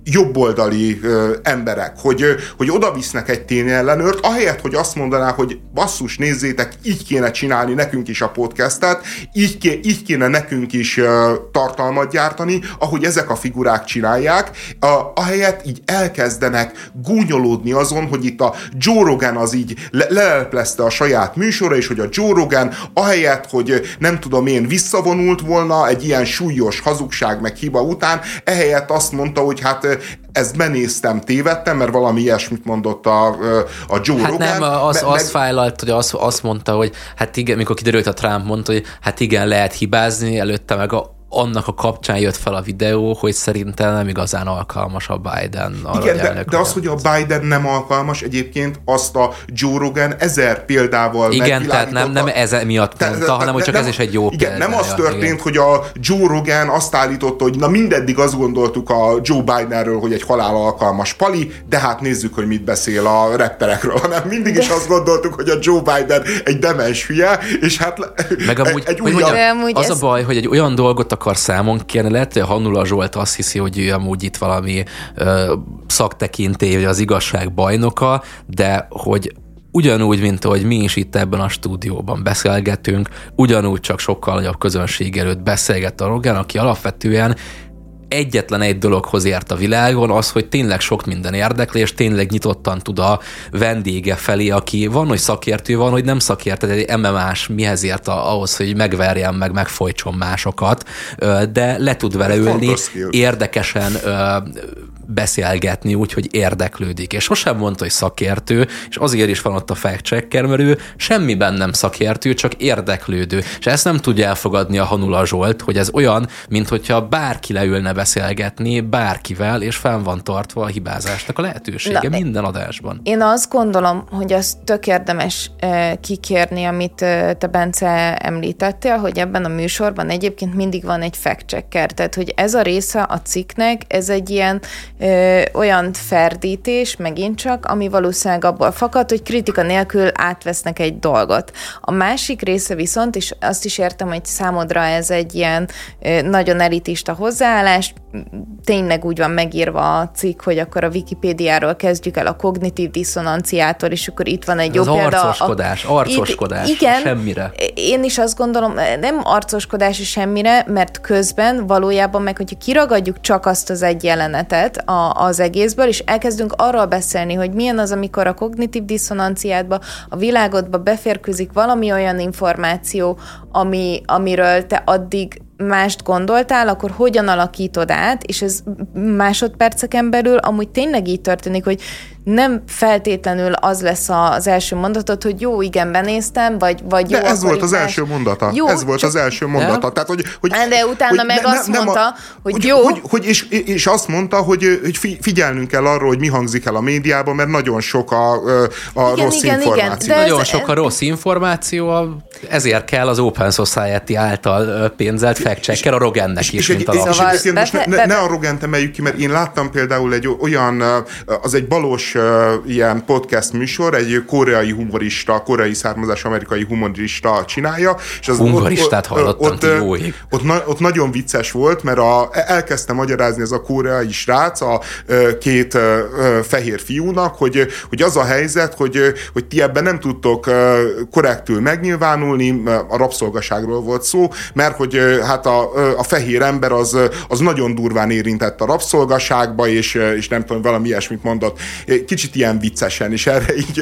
jobboldali ö, emberek, hogy, ö, hogy oda visznek egy tényellenőrt, ahelyett, hogy azt mondaná, hogy basszus, nézzétek, így kéne csinálni nekünk is a podcastet, így, ké, így kéne nekünk is ö, tartalmat gyártani, ahogy ezek a figurák csinálják, a, ahelyett így elkezdenek gúnyolódni azon, hogy itt a Joe Rogan az így le- leleplezte a saját műsora, és hogy a Joe Rogan ahelyett, hogy nem tudom én, visszavonult volna egy ilyen súlyos hazugság meg hiba után, ehelyett azt mondta, hogy hát ezt benéztem, tévedtem, mert valami ilyesmit mondott a, a Joe hát Rogan. nem, az, me, az fájlalt, hogy azt, azt mondta, hogy hát igen, mikor kiderült a Trump mondta, hogy hát igen, lehet hibázni, előtte meg a annak a kapcsán jött fel a videó, hogy szerintem nem igazán alkalmas a Biden. Arra, Igen, de, de az, hogy a Biden nem alkalmas, egyébként azt a Joe Rogan ezer példával Igen, tehát nem, nem ez miatt mondta, te, hanem hogy csak nem, ez is egy jó igen, példája. Nem az történt, igen. hogy a Joe Rogan azt állította, hogy na mindeddig azt gondoltuk a Joe Bidenről, hogy egy halál alkalmas pali, de hát nézzük, hogy mit beszél a rapperekről, hanem mindig de... is azt gondoltuk, hogy a Joe Biden egy demens hülye, és hát Meg amúgy, egy, egy újabb... Az ez... a baj, hogy egy olyan dolgot akar számon kérni. Lehet, hogy Hannula Zsolt azt hiszi, hogy ő amúgy itt valami ö, szaktekintély, vagy az igazság bajnoka, de hogy ugyanúgy, mint ahogy mi is itt ebben a stúdióban beszélgetünk, ugyanúgy csak sokkal nagyobb közönség előtt beszélget a Rogán, aki alapvetően egyetlen egy dologhoz ért a világon, az, hogy tényleg sok minden érdekli, és tényleg nyitottan tud a vendége felé, aki van, hogy szakértő, van, hogy nem szakértő, egy MMA-s mihez ért ahhoz, hogy megverjen, meg megfojtson másokat, de le tud vele ülni, érdekesen beszélgetni úgy, hogy érdeklődik. És sosem mondta, hogy szakértő, és azért is van ott a fact checker, mert ő semmiben nem szakértő, csak érdeklődő. És ezt nem tudja elfogadni a Hanula Zsolt, hogy ez olyan, mint hogyha bárki leülne beszélgetni bárkivel, és fenn van tartva a hibázásnak a lehetősége Na, minden adásban. Én azt gondolom, hogy az tök érdemes kikérni, amit te Bence említettél, hogy ebben a műsorban egyébként mindig van egy fact tehát hogy ez a része a cikknek, ez egy ilyen ö, olyan ferdítés, megint csak, ami valószínűleg abból fakad, hogy kritika nélkül átvesznek egy dolgot. A másik része viszont, és azt is értem, hogy számodra ez egy ilyen ö, nagyon elitista hozzáállás, tényleg úgy van megírva a cikk, hogy akkor a Wikipédiáról kezdjük el a kognitív diszonanciától, és akkor itt van egy jó az példa. Arcoskodás, a, arcoskodás, itt, igen, semmire. Én is azt gondolom, nem arcoskodás semmire, mert közben valójában meg, hogyha kiragadjuk csak azt az egy jelenetet a, az egészből, és elkezdünk arról beszélni, hogy milyen az, amikor a kognitív diszonanciádba, a világodba beférkőzik valami olyan információ, ami, amiről te addig mást gondoltál, akkor hogyan alakítod át, és ez másodperceken belül amúgy tényleg így történik, hogy nem feltétlenül az lesz az első mondatot, hogy jó, igen, benéztem, vagy, vagy jó, De ez volt az más... első mondata. Jó, ez volt csak... az első mondata. Tehát, hogy, hogy, de utána hogy meg ne, azt nem mondta, a, hogy, hogy jó. Hogy, hogy és, és azt mondta, hogy, hogy figyelnünk kell arról, hogy mi hangzik el a médiában, mert nagyon sok a, a igen, rossz igen, információ. Igen, nagyon ez, sok a rossz információ, ezért kell az Open Society által pénzelt fact a Rogennek is, és, mint a és, és, és most ne, ne, ne a Rogent emeljük ki, mert én láttam például egy olyan, az egy balos ilyen podcast műsor, egy koreai humorista, koreai származás amerikai humorista csinálja. És az Humoristát ott, hallottam, ott, ott, ott, ott, ott nagyon vicces volt, mert a, elkezdte magyarázni ez a koreai srác a két fehér fiúnak, hogy, hogy az a helyzet, hogy, hogy ti ebben nem tudtok korrektül megnyilvánulni, a rabszolgaságról volt szó, mert hogy hát a, a fehér ember az, az nagyon durván érintett a rabszolgaságba, és, és nem tudom, valami ilyesmit mondott. Kicsit ilyen viccesen, és erre így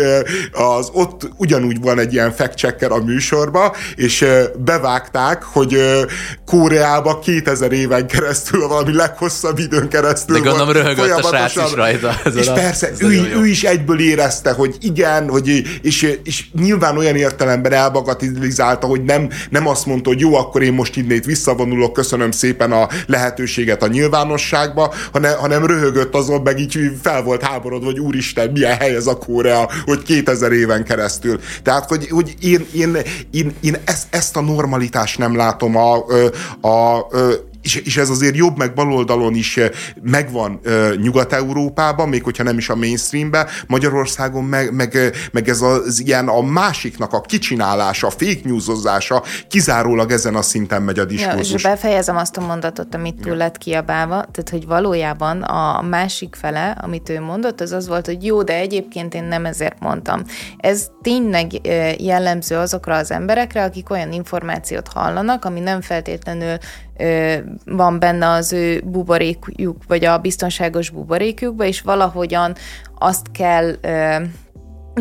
az ott ugyanúgy van egy ilyen fact a műsorba, és bevágták, hogy Koreába 2000 éven keresztül, valami leghosszabb időn keresztül De gondolom röhögött a srác is rajta. És a, persze, ő, ő is egyből érezte, hogy igen, hogy, és, és nyilván olyan értelemben elbagatilizálta, hogy nem, nem azt mondta, hogy jó, akkor én most innét visszavonulok, köszönöm szépen a lehetőséget a nyilvánosságba, hanem, hanem röhögött azon, meg így fel volt háborodva, hogy úristen, milyen hely ez a Korea, hogy 2000 éven keresztül. Tehát, hogy, hogy én, én, én, én ezt, ezt a normalitást nem látom a, a, a és, és ez azért jobb, meg baloldalon is eh, megvan uh, Nyugat-Európában, még hogyha nem is a mainstreamben, Magyarországon meg, meg, eh, meg ez az ilyen a másiknak a kicsinálása, fake newsozása kizárólag ezen a szinten megy a diskurzus. Ja, és befejezem azt a mondatot, amit túl lett kiabálva, tehát hogy valójában a másik fele, amit ő mondott, az az volt, hogy jó, de egyébként én nem ezért mondtam. Ez tényleg jellemző azokra az emberekre, akik olyan információt hallanak, ami nem feltétlenül van benne az ő buborékjuk, vagy a biztonságos buborékjukba, és valahogyan azt kell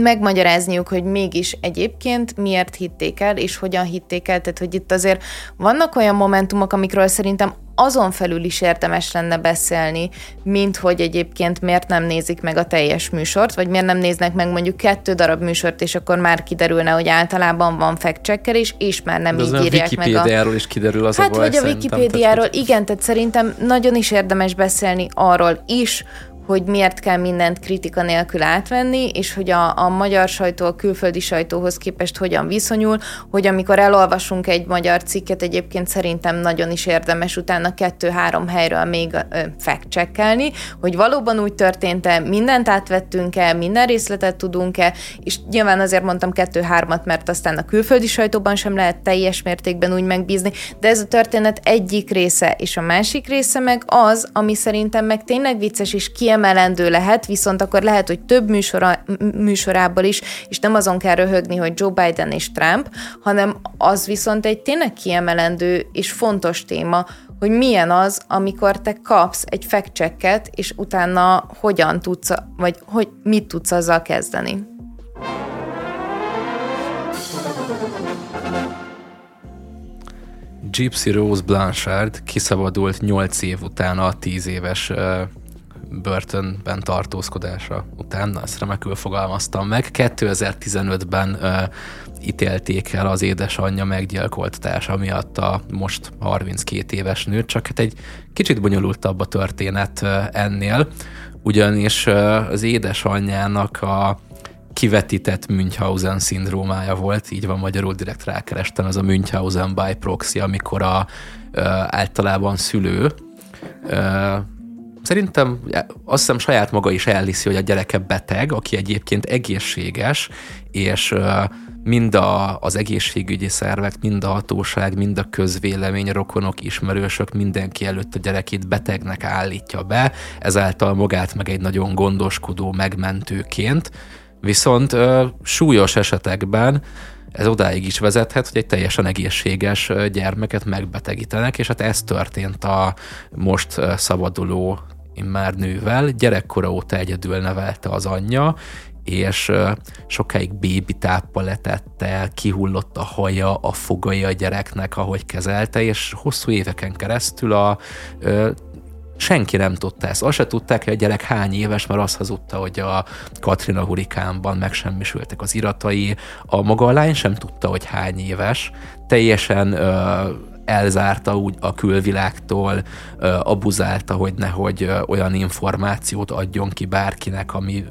megmagyarázniuk, hogy mégis egyébként miért hitték el, és hogyan hitték el. Tehát, hogy itt azért vannak olyan momentumok, amikről szerintem azon felül is érdemes lenne beszélni, mint hogy egyébként miért nem nézik meg a teljes műsort, vagy miért nem néznek meg mondjuk kettő darab műsort, és akkor már kiderülne, hogy általában van fact is, és már nem De így írják meg a... Is kiderül az hát, a baj, vagy a Wikipédiáról, igen, tehát szerintem nagyon is érdemes beszélni arról is, hogy miért kell mindent kritika nélkül átvenni, és hogy a, a magyar sajtó a külföldi sajtóhoz képest hogyan viszonyul, hogy amikor elolvasunk egy magyar cikket, egyébként szerintem nagyon is érdemes utána kettő-három helyről még fact hogy valóban úgy történt-e, mindent átvettünk-e, minden részletet tudunk-e, és nyilván azért mondtam kettő-hármat, mert aztán a külföldi sajtóban sem lehet teljes mértékben úgy megbízni, de ez a történet egyik része, és a másik része meg az, ami szerintem meg tényleg vicces és ki kiemelendő lehet, viszont akkor lehet, hogy több műsora, műsorából is, és nem azon kell röhögni, hogy Joe Biden és Trump, hanem az viszont egy tényleg kiemelendő és fontos téma, hogy milyen az, amikor te kapsz egy fact és utána hogyan tudsz, vagy hogy mit tudsz azzal kezdeni. Gypsy Rose Blanchard kiszabadult 8 év után a 10 éves börtönben tartózkodása után, ezt remekül fogalmaztam meg. 2015-ben ö, ítélték el az édesanyja meggyilkoltatása miatt a most 32 éves nőt, csak hát egy kicsit bonyolultabb a történet ö, ennél, ugyanis ö, az édesanyjának a kivetített Münchhausen szindrómája volt, így van magyarul, direkt rákerestem, ez a Münchhausen by proxy, amikor a ö, általában szülő ö, szerintem azt hiszem saját maga is elhiszi, hogy a gyereke beteg, aki egyébként egészséges, és mind a, az egészségügyi szervek, mind a hatóság, mind a közvélemény, rokonok, ismerősök, mindenki előtt a gyerekét betegnek állítja be, ezáltal magát meg egy nagyon gondoskodó megmentőként. Viszont ö, súlyos esetekben ez odáig is vezethet, hogy egy teljesen egészséges gyermeket megbetegítenek, és hát ez történt a most szabaduló már nővel, gyerekkora óta egyedül nevelte az anyja, és sokáig bébi táppal letette, kihullott a haja, a fogai a gyereknek, ahogy kezelte, és hosszú éveken keresztül a senki nem tudta ezt. Azt se tudták, hogy a gyerek hány éves, mert azt hazudta, hogy a Katrina hurikánban megsemmisültek az iratai. A maga a lány sem tudta, hogy hány éves. Teljesen ö, elzárta úgy a külvilágtól, abuzálta, hogy nehogy olyan információt adjon ki bárkinek, ami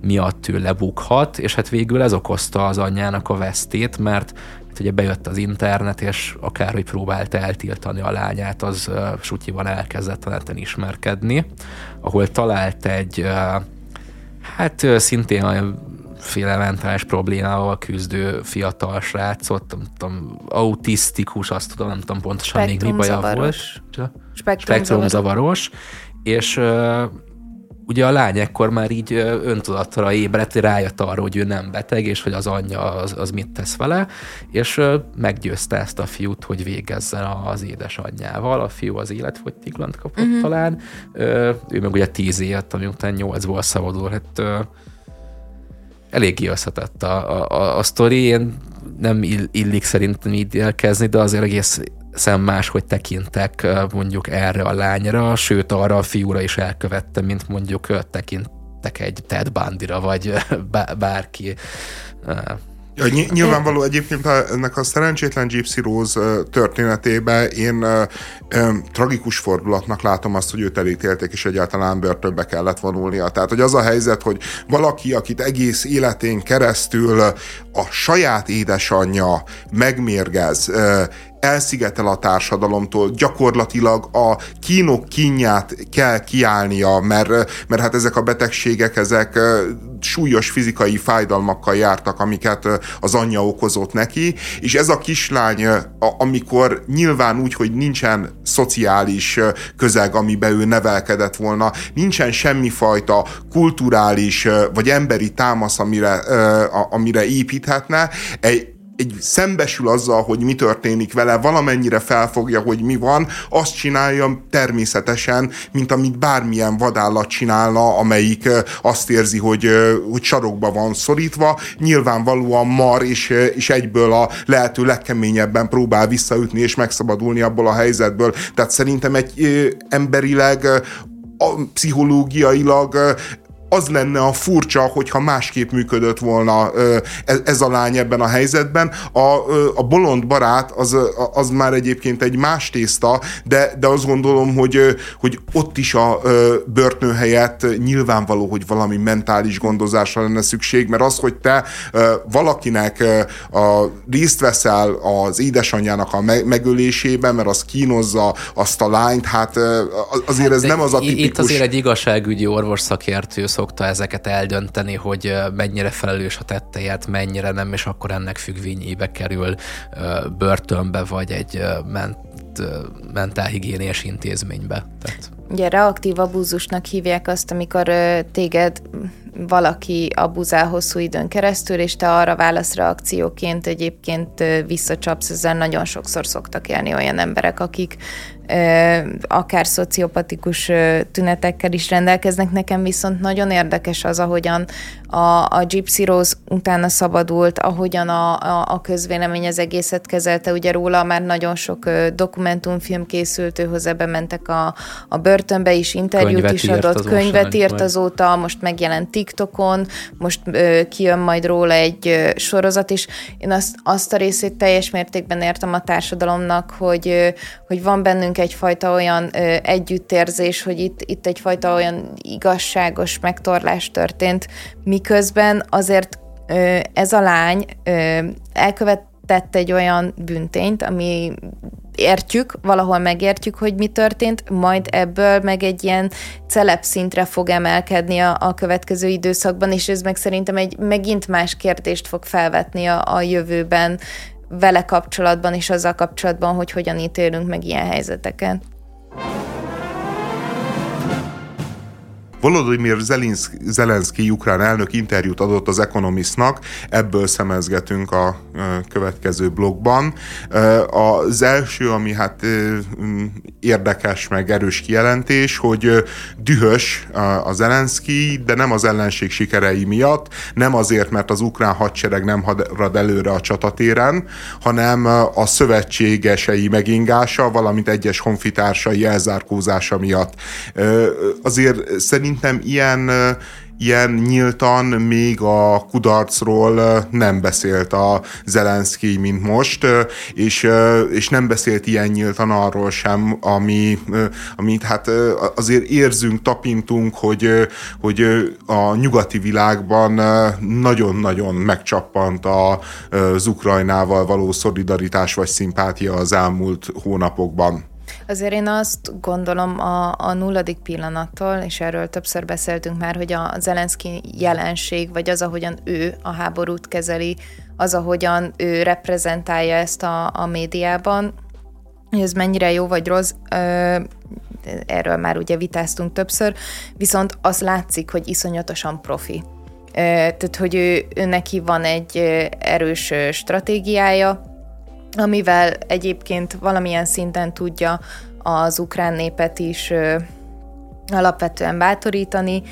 miatt ő lebukhat, és hát végül ez okozta az anyjának a vesztét, mert hát ugye bejött az internet, és akárhogy próbált eltiltani a lányát, az sutyiban elkezdett a neten ismerkedni, ahol talált egy hát szintén olyan féle mentális problémával küzdő fiatal srácot, nem tudom, autisztikus, azt tudom, nem tudom pontosan még mi baja volt. Spektrum zavaros. És ugye a lány ekkor már így öntudatra ébredt, rájött arra, hogy ő nem beteg, és hogy az anyja az, az mit tesz vele, és meggyőzte ezt a fiút, hogy végezzen az édesanyjával. A fiú az életfogytiglant kapott uh-huh. talán, ő meg ugye tíz évet, ami után nyolcból szabadul. Hát eléggé összetett a, a, a, a sztori. Én nem illik szerintem így elkezdeni, de azért egész szem máshogy tekintek mondjuk erre a lányra, sőt arra a fiúra is elkövette, mint mondjuk tekintek egy Ted Bandira, vagy bárki. Ja, ny- nyilvánvaló egyébként ennek a szerencsétlen Gypsy Rose történetében én uh, um, tragikus fordulatnak látom azt, hogy őt elítélték, és egyáltalán börtönbe kellett vonulnia. Tehát, hogy az a helyzet, hogy valaki, akit egész életén keresztül a saját édesanyja megmérgez, uh, elszigetel a társadalomtól, gyakorlatilag a kínok kínját kell kiállnia, mert, mert hát ezek a betegségek, ezek súlyos fizikai fájdalmakkal jártak, amiket az anyja okozott neki, és ez a kislány, amikor nyilván úgy, hogy nincsen szociális közeg, amiben ő nevelkedett volna, nincsen semmifajta kulturális vagy emberi támasz, amire, amire építhetne, egy szembesül azzal, hogy mi történik vele, valamennyire felfogja, hogy mi van, azt csinálja természetesen, mint amit bármilyen vadállat csinálna, amelyik azt érzi, hogy, hogy sarokba van szorítva, nyilvánvalóan mar, és, és egyből a lehető legkeményebben próbál visszaütni és megszabadulni abból a helyzetből. Tehát szerintem egy emberileg a, pszichológiailag az lenne a furcsa, hogyha másképp működött volna ez, ez a lány ebben a helyzetben. A, a bolond barát az, az már egyébként egy más tészta, de, de azt gondolom, hogy, hogy ott is a börtön helyett nyilvánvaló, hogy valami mentális gondozásra lenne szükség, mert az, hogy te valakinek a, részt veszel az édesanyjának a megölésében, mert az kínozza azt a lányt, hát azért ez nem az a tipikus... Itt azért egy igazságügyi orvos szakértő szokta ezeket eldönteni, hogy mennyire felelős a tettejet, mennyire nem, és akkor ennek függvényébe kerül börtönbe, vagy egy ment, mentálhigiéniás intézménybe. Tehát. Ugye reaktív abúzusnak hívják azt, amikor téged valaki abuzál hosszú időn keresztül, és te arra válasz reakcióként egyébként visszacsapsz, ezzel nagyon sokszor szoktak élni olyan emberek, akik akár szociopatikus tünetekkel is rendelkeznek. Nekem viszont nagyon érdekes az, ahogyan a, a Gypsy Rose utána szabadult, ahogyan a, a, a közvélemény az egészet kezelte. Ugye róla már nagyon sok dokumentumfilm készült, őhoz ebbe mentek a, a börtönbe is, interjút könyvet is adott, könyvet írt azóta, most megjelent TikTokon, most ö, kijön majd róla egy ö, sorozat, és én azt, azt a részét teljes mértékben értem a társadalomnak, hogy, ö, hogy van bennünk egyfajta olyan ö, együttérzés, hogy itt, itt egyfajta olyan igazságos megtorlás történt, miközben azért ez a lány elkövetett egy olyan büntényt, ami értjük, valahol megértjük, hogy mi történt, majd ebből meg egy ilyen celeb szintre fog emelkedni a, a következő időszakban, és ez meg szerintem egy megint más kérdést fog felvetni a, a jövőben vele kapcsolatban, és azzal kapcsolatban, hogy hogyan ítélünk meg ilyen helyzeteket. Volodymyr Zelenszky ukrán elnök interjút adott az Economistnak, ebből szemezgetünk a következő blogban. Az első, ami hát érdekes, meg erős kijelentés, hogy dühös a Zelenszky, de nem az ellenség sikerei miatt, nem azért, mert az ukrán hadsereg nem harad előre a csatatéren, hanem a szövetségesei megingása, valamint egyes honfitársai elzárkózása miatt. Azért szerintem ilyen ilyen nyíltan még a kudarcról nem beszélt a Zelenszky, mint most, és, és nem beszélt ilyen nyíltan arról sem, ami, amit hát azért érzünk, tapintunk, hogy, hogy a nyugati világban nagyon-nagyon megcsappant az Ukrajnával való szolidaritás vagy szimpátia az elmúlt hónapokban. Azért én azt gondolom a, a nulladik pillanattól, és erről többször beszéltünk már, hogy a Zelenszky jelenség, vagy az, ahogyan ő a háborút kezeli, az, ahogyan ő reprezentálja ezt a, a médiában, hogy ez mennyire jó vagy rossz, erről már ugye vitáztunk többször, viszont az látszik, hogy iszonyatosan profi. Tehát, hogy ő, ő neki van egy erős stratégiája, amivel egyébként valamilyen szinten tudja az ukrán népet is alapvetően bátorítani,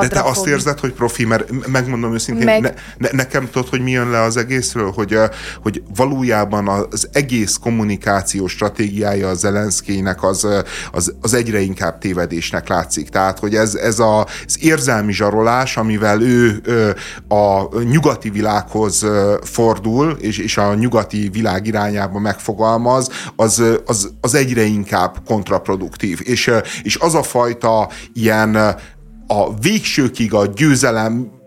de te azt érzed, hogy profi, mert megmondom őszintén, Meg... ne, ne, nekem tudod, hogy mi jön le az egészről, hogy, hogy valójában az egész kommunikációs stratégiája a Zelenszkének az, az, az egyre inkább tévedésnek látszik. Tehát, hogy ez, ez a, az érzelmi zsarolás, amivel ő a nyugati világhoz fordul, és, és a nyugati világ irányába megfogalmaz, az, az, az egyre inkább kontraproduktív. És, és az a fajta ilyen a végsőkig a győzelem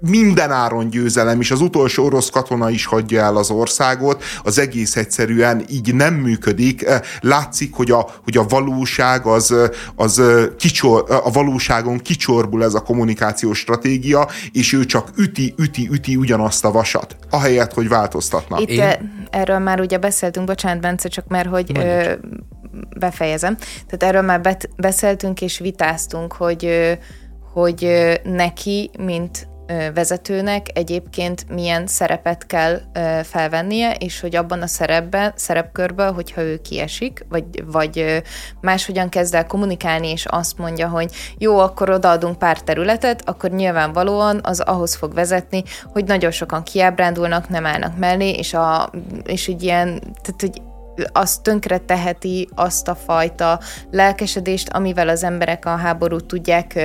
minden áron győzelem, és az utolsó orosz katona is hagyja el az országot, az egész egyszerűen így nem működik. Látszik, hogy a, hogy a valóság az, az kicsor, a valóságon kicsorbul ez a kommunikációs stratégia, és ő csak üti, üti, üti ugyanazt a vasat, ahelyett, hogy változtatna. Itt Én... erről már ugye beszéltünk, bocsánat, Bence, csak mert hogy ö, befejezem. Tehát erről már bet, beszéltünk és vitáztunk, hogy hogy neki, mint vezetőnek egyébként milyen szerepet kell felvennie, és hogy abban a szerepben, szerepkörben, hogyha ő kiesik, vagy, vagy máshogyan kezd el kommunikálni, és azt mondja, hogy jó, akkor odaadunk pár területet, akkor nyilvánvalóan az ahhoz fog vezetni, hogy nagyon sokan kiábrándulnak, nem állnak mellé, és, a, és egy ilyen, tehát hogy az tönkre teheti azt a fajta lelkesedést, amivel az emberek a háborút tudják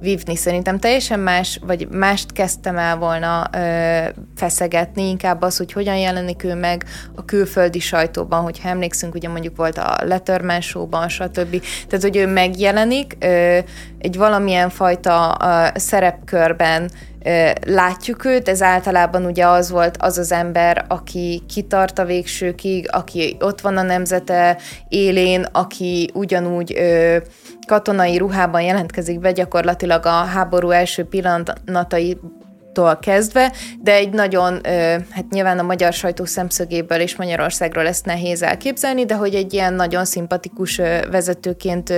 vívni. Szerintem teljesen más, vagy mást kezdtem el volna feszegetni, inkább az, hogy hogyan jelenik ő meg a külföldi sajtóban, hogyha emlékszünk, ugye mondjuk volt a Letterman show-ban, stb. Tehát, hogy ő megjelenik egy valamilyen fajta szerepkörben, látjuk őt, ez általában ugye az volt az az ember, aki kitart a végsőkig, aki ott van a nemzete élén, aki ugyanúgy katonai ruhában jelentkezik be gyakorlatilag a háború első pillanatai tól kezdve, de egy nagyon, hát nyilván a magyar sajtó szemszögéből és Magyarországról ezt nehéz elképzelni, de hogy egy ilyen nagyon szimpatikus vezetőként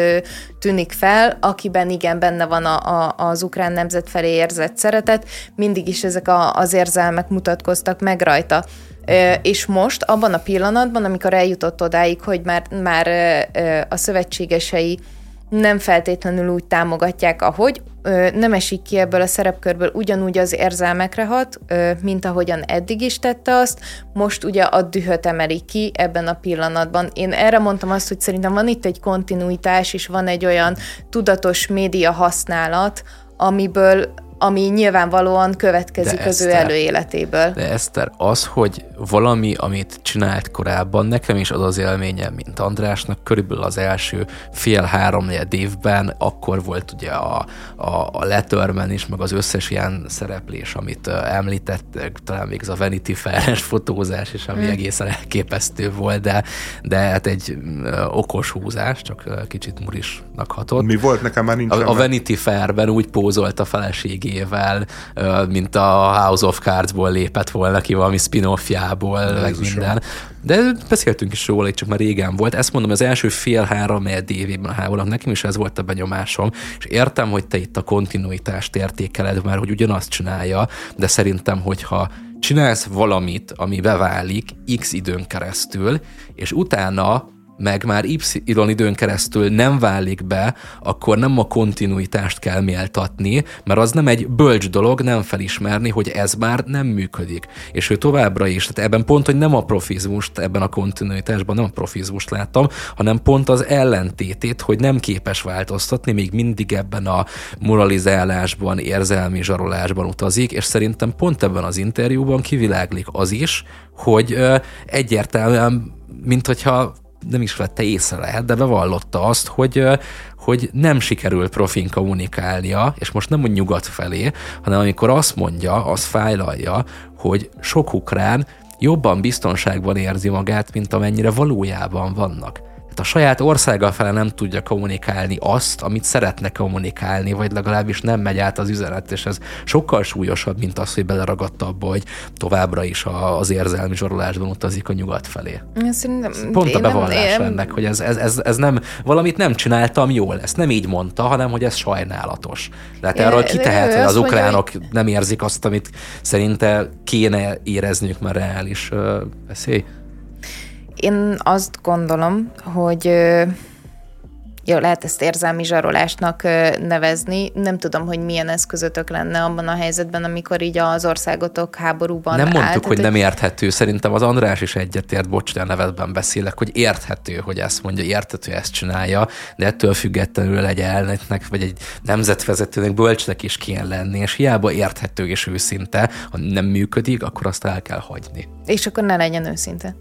tűnik fel, akiben igen benne van a, a, az ukrán nemzet felé érzett szeretet, mindig is ezek a, az érzelmek mutatkoztak meg rajta. És most, abban a pillanatban, amikor eljutott odáig, hogy már, már a szövetségesei nem feltétlenül úgy támogatják, ahogy, nem esik ki ebből a szerepkörből ugyanúgy az érzelmekre hat, mint ahogyan eddig is tette azt, most ugye a dühöt emeli ki ebben a pillanatban. Én erre mondtam azt, hogy szerintem van itt egy kontinuitás, és van egy olyan tudatos média használat, amiből ami nyilvánvalóan következik de az Eszter, ő előéletéből. De Eszter, az, hogy valami, amit csinált korábban, nekem is az az élményem, mint Andrásnak, körülbelül az első fél-három évben, akkor volt ugye a, a, a Letterman is, meg az összes ilyen szereplés, amit említettek, talán még ez a Vanity Fair-es fotózás is, ami hmm. egészen elképesztő volt, de, de hát egy okos húzás, csak kicsit murisnak hatott. Mi volt nekem már nincs. A, a Vanity Fair-ben úgy pózolt a feleség feleségével, mint a House of Cards-ból lépett volna ki valami spin-offjából, meg minden. De beszéltünk is róla, csak már régen volt. Ezt mondom, az első fél-három évében a háborúnak nekem is ez volt a benyomásom, és értem, hogy te itt a kontinuitást értékeled, mert hogy ugyanazt csinálja, de szerintem, hogyha csinálsz valamit, ami beválik x időn keresztül, és utána meg már Y időn keresztül nem válik be, akkor nem a kontinuitást kell méltatni, mert az nem egy bölcs dolog nem felismerni, hogy ez már nem működik. És ő továbbra is, tehát ebben pont, hogy nem a profizmust, ebben a kontinuitásban nem a profizmust láttam, hanem pont az ellentétét, hogy nem képes változtatni, még mindig ebben a moralizálásban, érzelmi zsarolásban utazik, és szerintem pont ebben az interjúban kiviláglik az is, hogy egyértelműen, mint hogyha nem is vette észre lehet, de bevallotta azt, hogy, hogy nem sikerül profin kommunikálnia, és most nem a nyugat felé, hanem amikor azt mondja, az fájlalja, hogy sok ukrán jobban biztonságban érzi magát, mint amennyire valójában vannak a saját országa fele nem tudja kommunikálni azt, amit szeretne kommunikálni, vagy legalábbis nem megy át az üzenet, és ez sokkal súlyosabb, mint az, hogy beleragadta abba, hogy továbbra is az érzelmi zsarolásban utazik a nyugat felé. Szerintem, Pont a bevallás nem, ennek, hogy ez, ez, ez, ez nem, valamit nem csináltam jól, ezt nem így mondta, hanem hogy ez sajnálatos. Tehát erről kitehet, hogy az ukránok nem érzik azt, amit szerinte kéne érezniük, mert reális veszély. Én azt gondolom, hogy jó, lehet ezt érzelmi zsarolásnak nevezni. Nem tudom, hogy milyen eszközötök lenne abban a helyzetben, amikor így az országotok háborúban Nem mondtuk, áll, hogy nem érthető. Szerintem az András is egyetért, bocs, a nevedben beszélek, hogy érthető, hogy ezt mondja, érthető, ezt csinálja, de ettől függetlenül egy elnöknek, vagy egy nemzetvezetőnek bölcsnek is kéne lenni, és hiába érthető és őszinte, ha nem működik, akkor azt el kell hagyni. És akkor ne legyen őszinte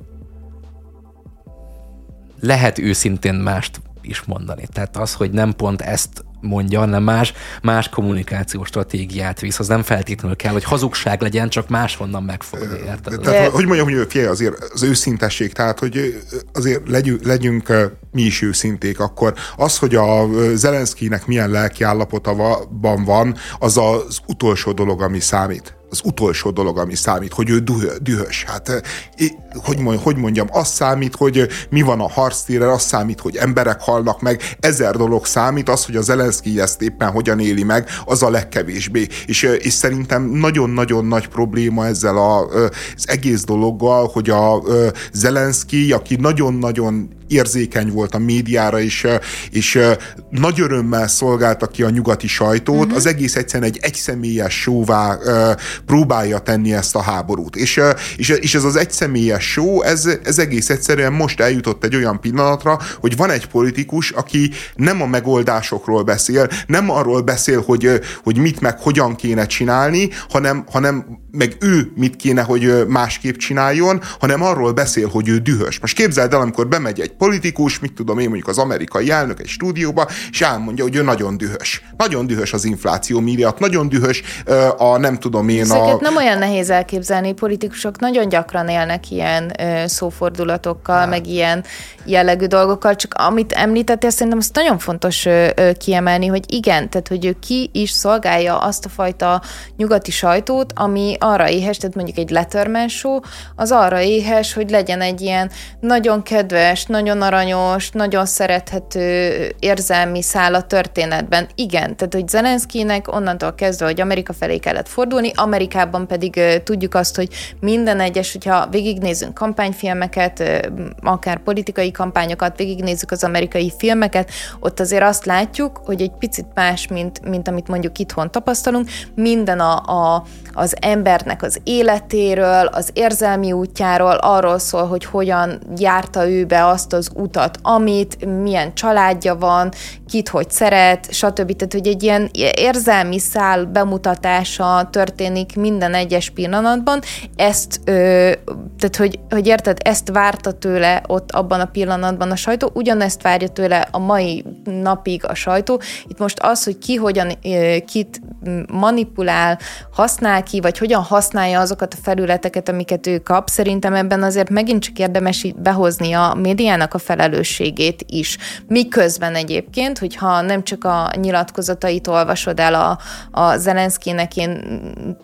lehet őszintén mást is mondani. Tehát az, hogy nem pont ezt mondja, hanem más, más kommunikációs stratégiát visz. Az nem feltétlenül kell, hogy hazugság legyen, csak máshonnan megfogni. Érted? Tehát, hogy mondjam, hogy figyelj, azért az őszintesség, tehát, hogy azért legyünk, legyünk mi is őszinték, akkor az, hogy a Zelenszkinek milyen lelki állapotban van, az az utolsó dolog, ami számít az utolsó dolog, ami számít, hogy ő dühös. Hát, hogy, hogy mondjam, az számít, hogy mi van a harctéren, az számít, hogy emberek halnak meg, ezer dolog számít, az, hogy az Zelenszky ezt éppen hogyan éli meg, az a legkevésbé. És, és szerintem nagyon-nagyon nagy probléma ezzel a, az egész dologgal, hogy a Zelenszky, aki nagyon-nagyon érzékeny volt a médiára, és, és nagy örömmel szolgálta ki a nyugati sajtót, uh-huh. az egész egyszerűen egy egyszemélyes sóvá próbálja tenni ezt a háborút. És, és, és ez az egyszemélyes só, ez, ez egész egyszerűen most eljutott egy olyan pillanatra, hogy van egy politikus, aki nem a megoldásokról beszél, nem arról beszél, hogy, hogy mit meg hogyan kéne csinálni, hanem, hanem meg ő mit kéne, hogy másképp csináljon, hanem arról beszél, hogy ő dühös. Most képzeld el, amikor bemegy egy politikus, mit tudom én, mondjuk az amerikai elnök egy stúdióba, és elmondja, hogy ő nagyon dühös. Nagyon dühös az infláció miatt, nagyon dühös a nem tudom én Ezeket a... nem olyan nehéz elképzelni, politikusok nagyon gyakran élnek ilyen szófordulatokkal, hát. meg ilyen jellegű dolgokkal, csak amit említettél, szerintem azt nagyon fontos kiemelni, hogy igen, tehát hogy ő ki is szolgálja azt a fajta nyugati sajtót, ami arra éhes, tehát mondjuk egy Letterman show, az arra éhes, hogy legyen egy ilyen nagyon kedves, nagyon aranyos, nagyon szerethető érzelmi szál a történetben. Igen, tehát hogy Zelenszkinek onnantól kezdve, hogy Amerika felé kellett fordulni, Amerikában pedig tudjuk azt, hogy minden egyes, hogyha végignézünk kampányfilmeket, akár politikai kampányokat, végignézzük az amerikai filmeket, ott azért azt látjuk, hogy egy picit más, mint, mint amit mondjuk itthon tapasztalunk, minden a, a, az embernek az életéről, az érzelmi útjáról, arról szól, hogy hogyan járta ő be azt az utat, amit, milyen családja van, kit hogy szeret, stb. Tehát, hogy egy ilyen érzelmi szál bemutatása történik minden egyes pillanatban, ezt, ö, tehát, hogy, hogy érted, ezt várta tőle ott abban a pillanatban a sajtó, ugyanezt várja tőle a mai napig a sajtó. Itt most az, hogy ki hogyan, kit manipulál, használ ki, vagy hogyan használja azokat a felületeket, amiket ő kap, szerintem ebben azért megint csak érdemes behozni a médiának Ukrajnának a felelősségét is. Miközben egyébként, hogyha nem csak a nyilatkozatait olvasod el a, a Zelenszkinek, én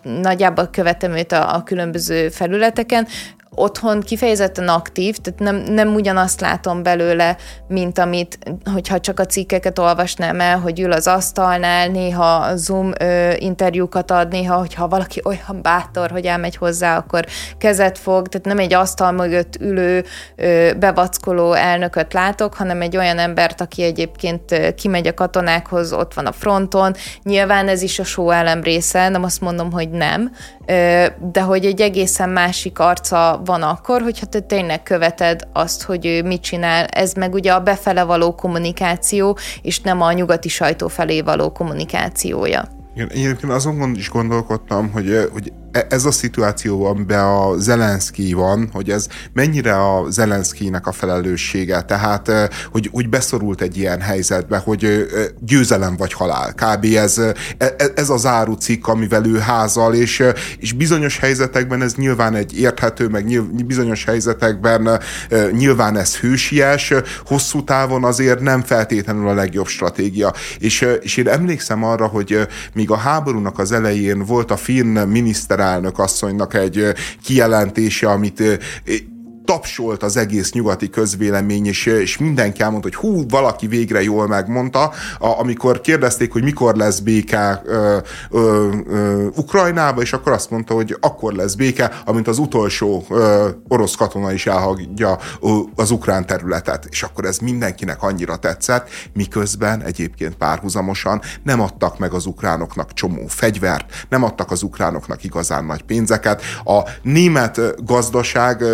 nagyjából követem őt a, a különböző felületeken, otthon kifejezetten aktív, tehát nem, nem ugyanazt látom belőle, mint amit, hogyha csak a cikkeket olvasnám el, hogy ül az asztalnál, néha Zoom ö, interjúkat ad, néha, hogyha valaki olyan bátor, hogy elmegy hozzá, akkor kezet fog, tehát nem egy asztal mögött ülő, ö, bevackoló elnököt látok, hanem egy olyan embert, aki egyébként kimegy a katonákhoz, ott van a fronton. Nyilván ez is a show elem része, nem azt mondom, hogy nem, de hogy egy egészen másik arca van akkor, hogyha te tényleg követed azt, hogy ő mit csinál. Ez meg ugye a befele való kommunikáció, és nem a nyugati sajtó felé való kommunikációja. Igen, egyébként azon is gondolkodtam, hogy, hogy ez a szituáció, amiben a Zelenszky van, hogy ez mennyire a Zelenszkynek a felelőssége, tehát e, hogy, hogy beszorult egy ilyen helyzetbe, hogy e, győzelem vagy halál. Kb. ez, ez az árucikk, amivel ő házal, és, és bizonyos helyzetekben ez nyilván egy érthető, meg nyilv, bizonyos helyzetekben nyilván ez hősies, hosszú távon azért nem feltétlenül a legjobb stratégia. És, és én emlékszem arra, hogy míg a háborúnak az elején volt a finn miniszter miniszterelnök asszonynak egy kijelentése, amit tapsolt az egész nyugati közvélemény, és, és mindenki elmondta, hogy hú, valaki végre jól megmondta, a, amikor kérdezték, hogy mikor lesz béke ö, ö, ö, Ukrajnába, és akkor azt mondta, hogy akkor lesz béke, amint az utolsó ö, orosz katona is elhagyja az ukrán területet. És akkor ez mindenkinek annyira tetszett, miközben egyébként párhuzamosan nem adtak meg az ukránoknak csomó fegyvert, nem adtak az ukránoknak igazán nagy pénzeket. A német gazdaság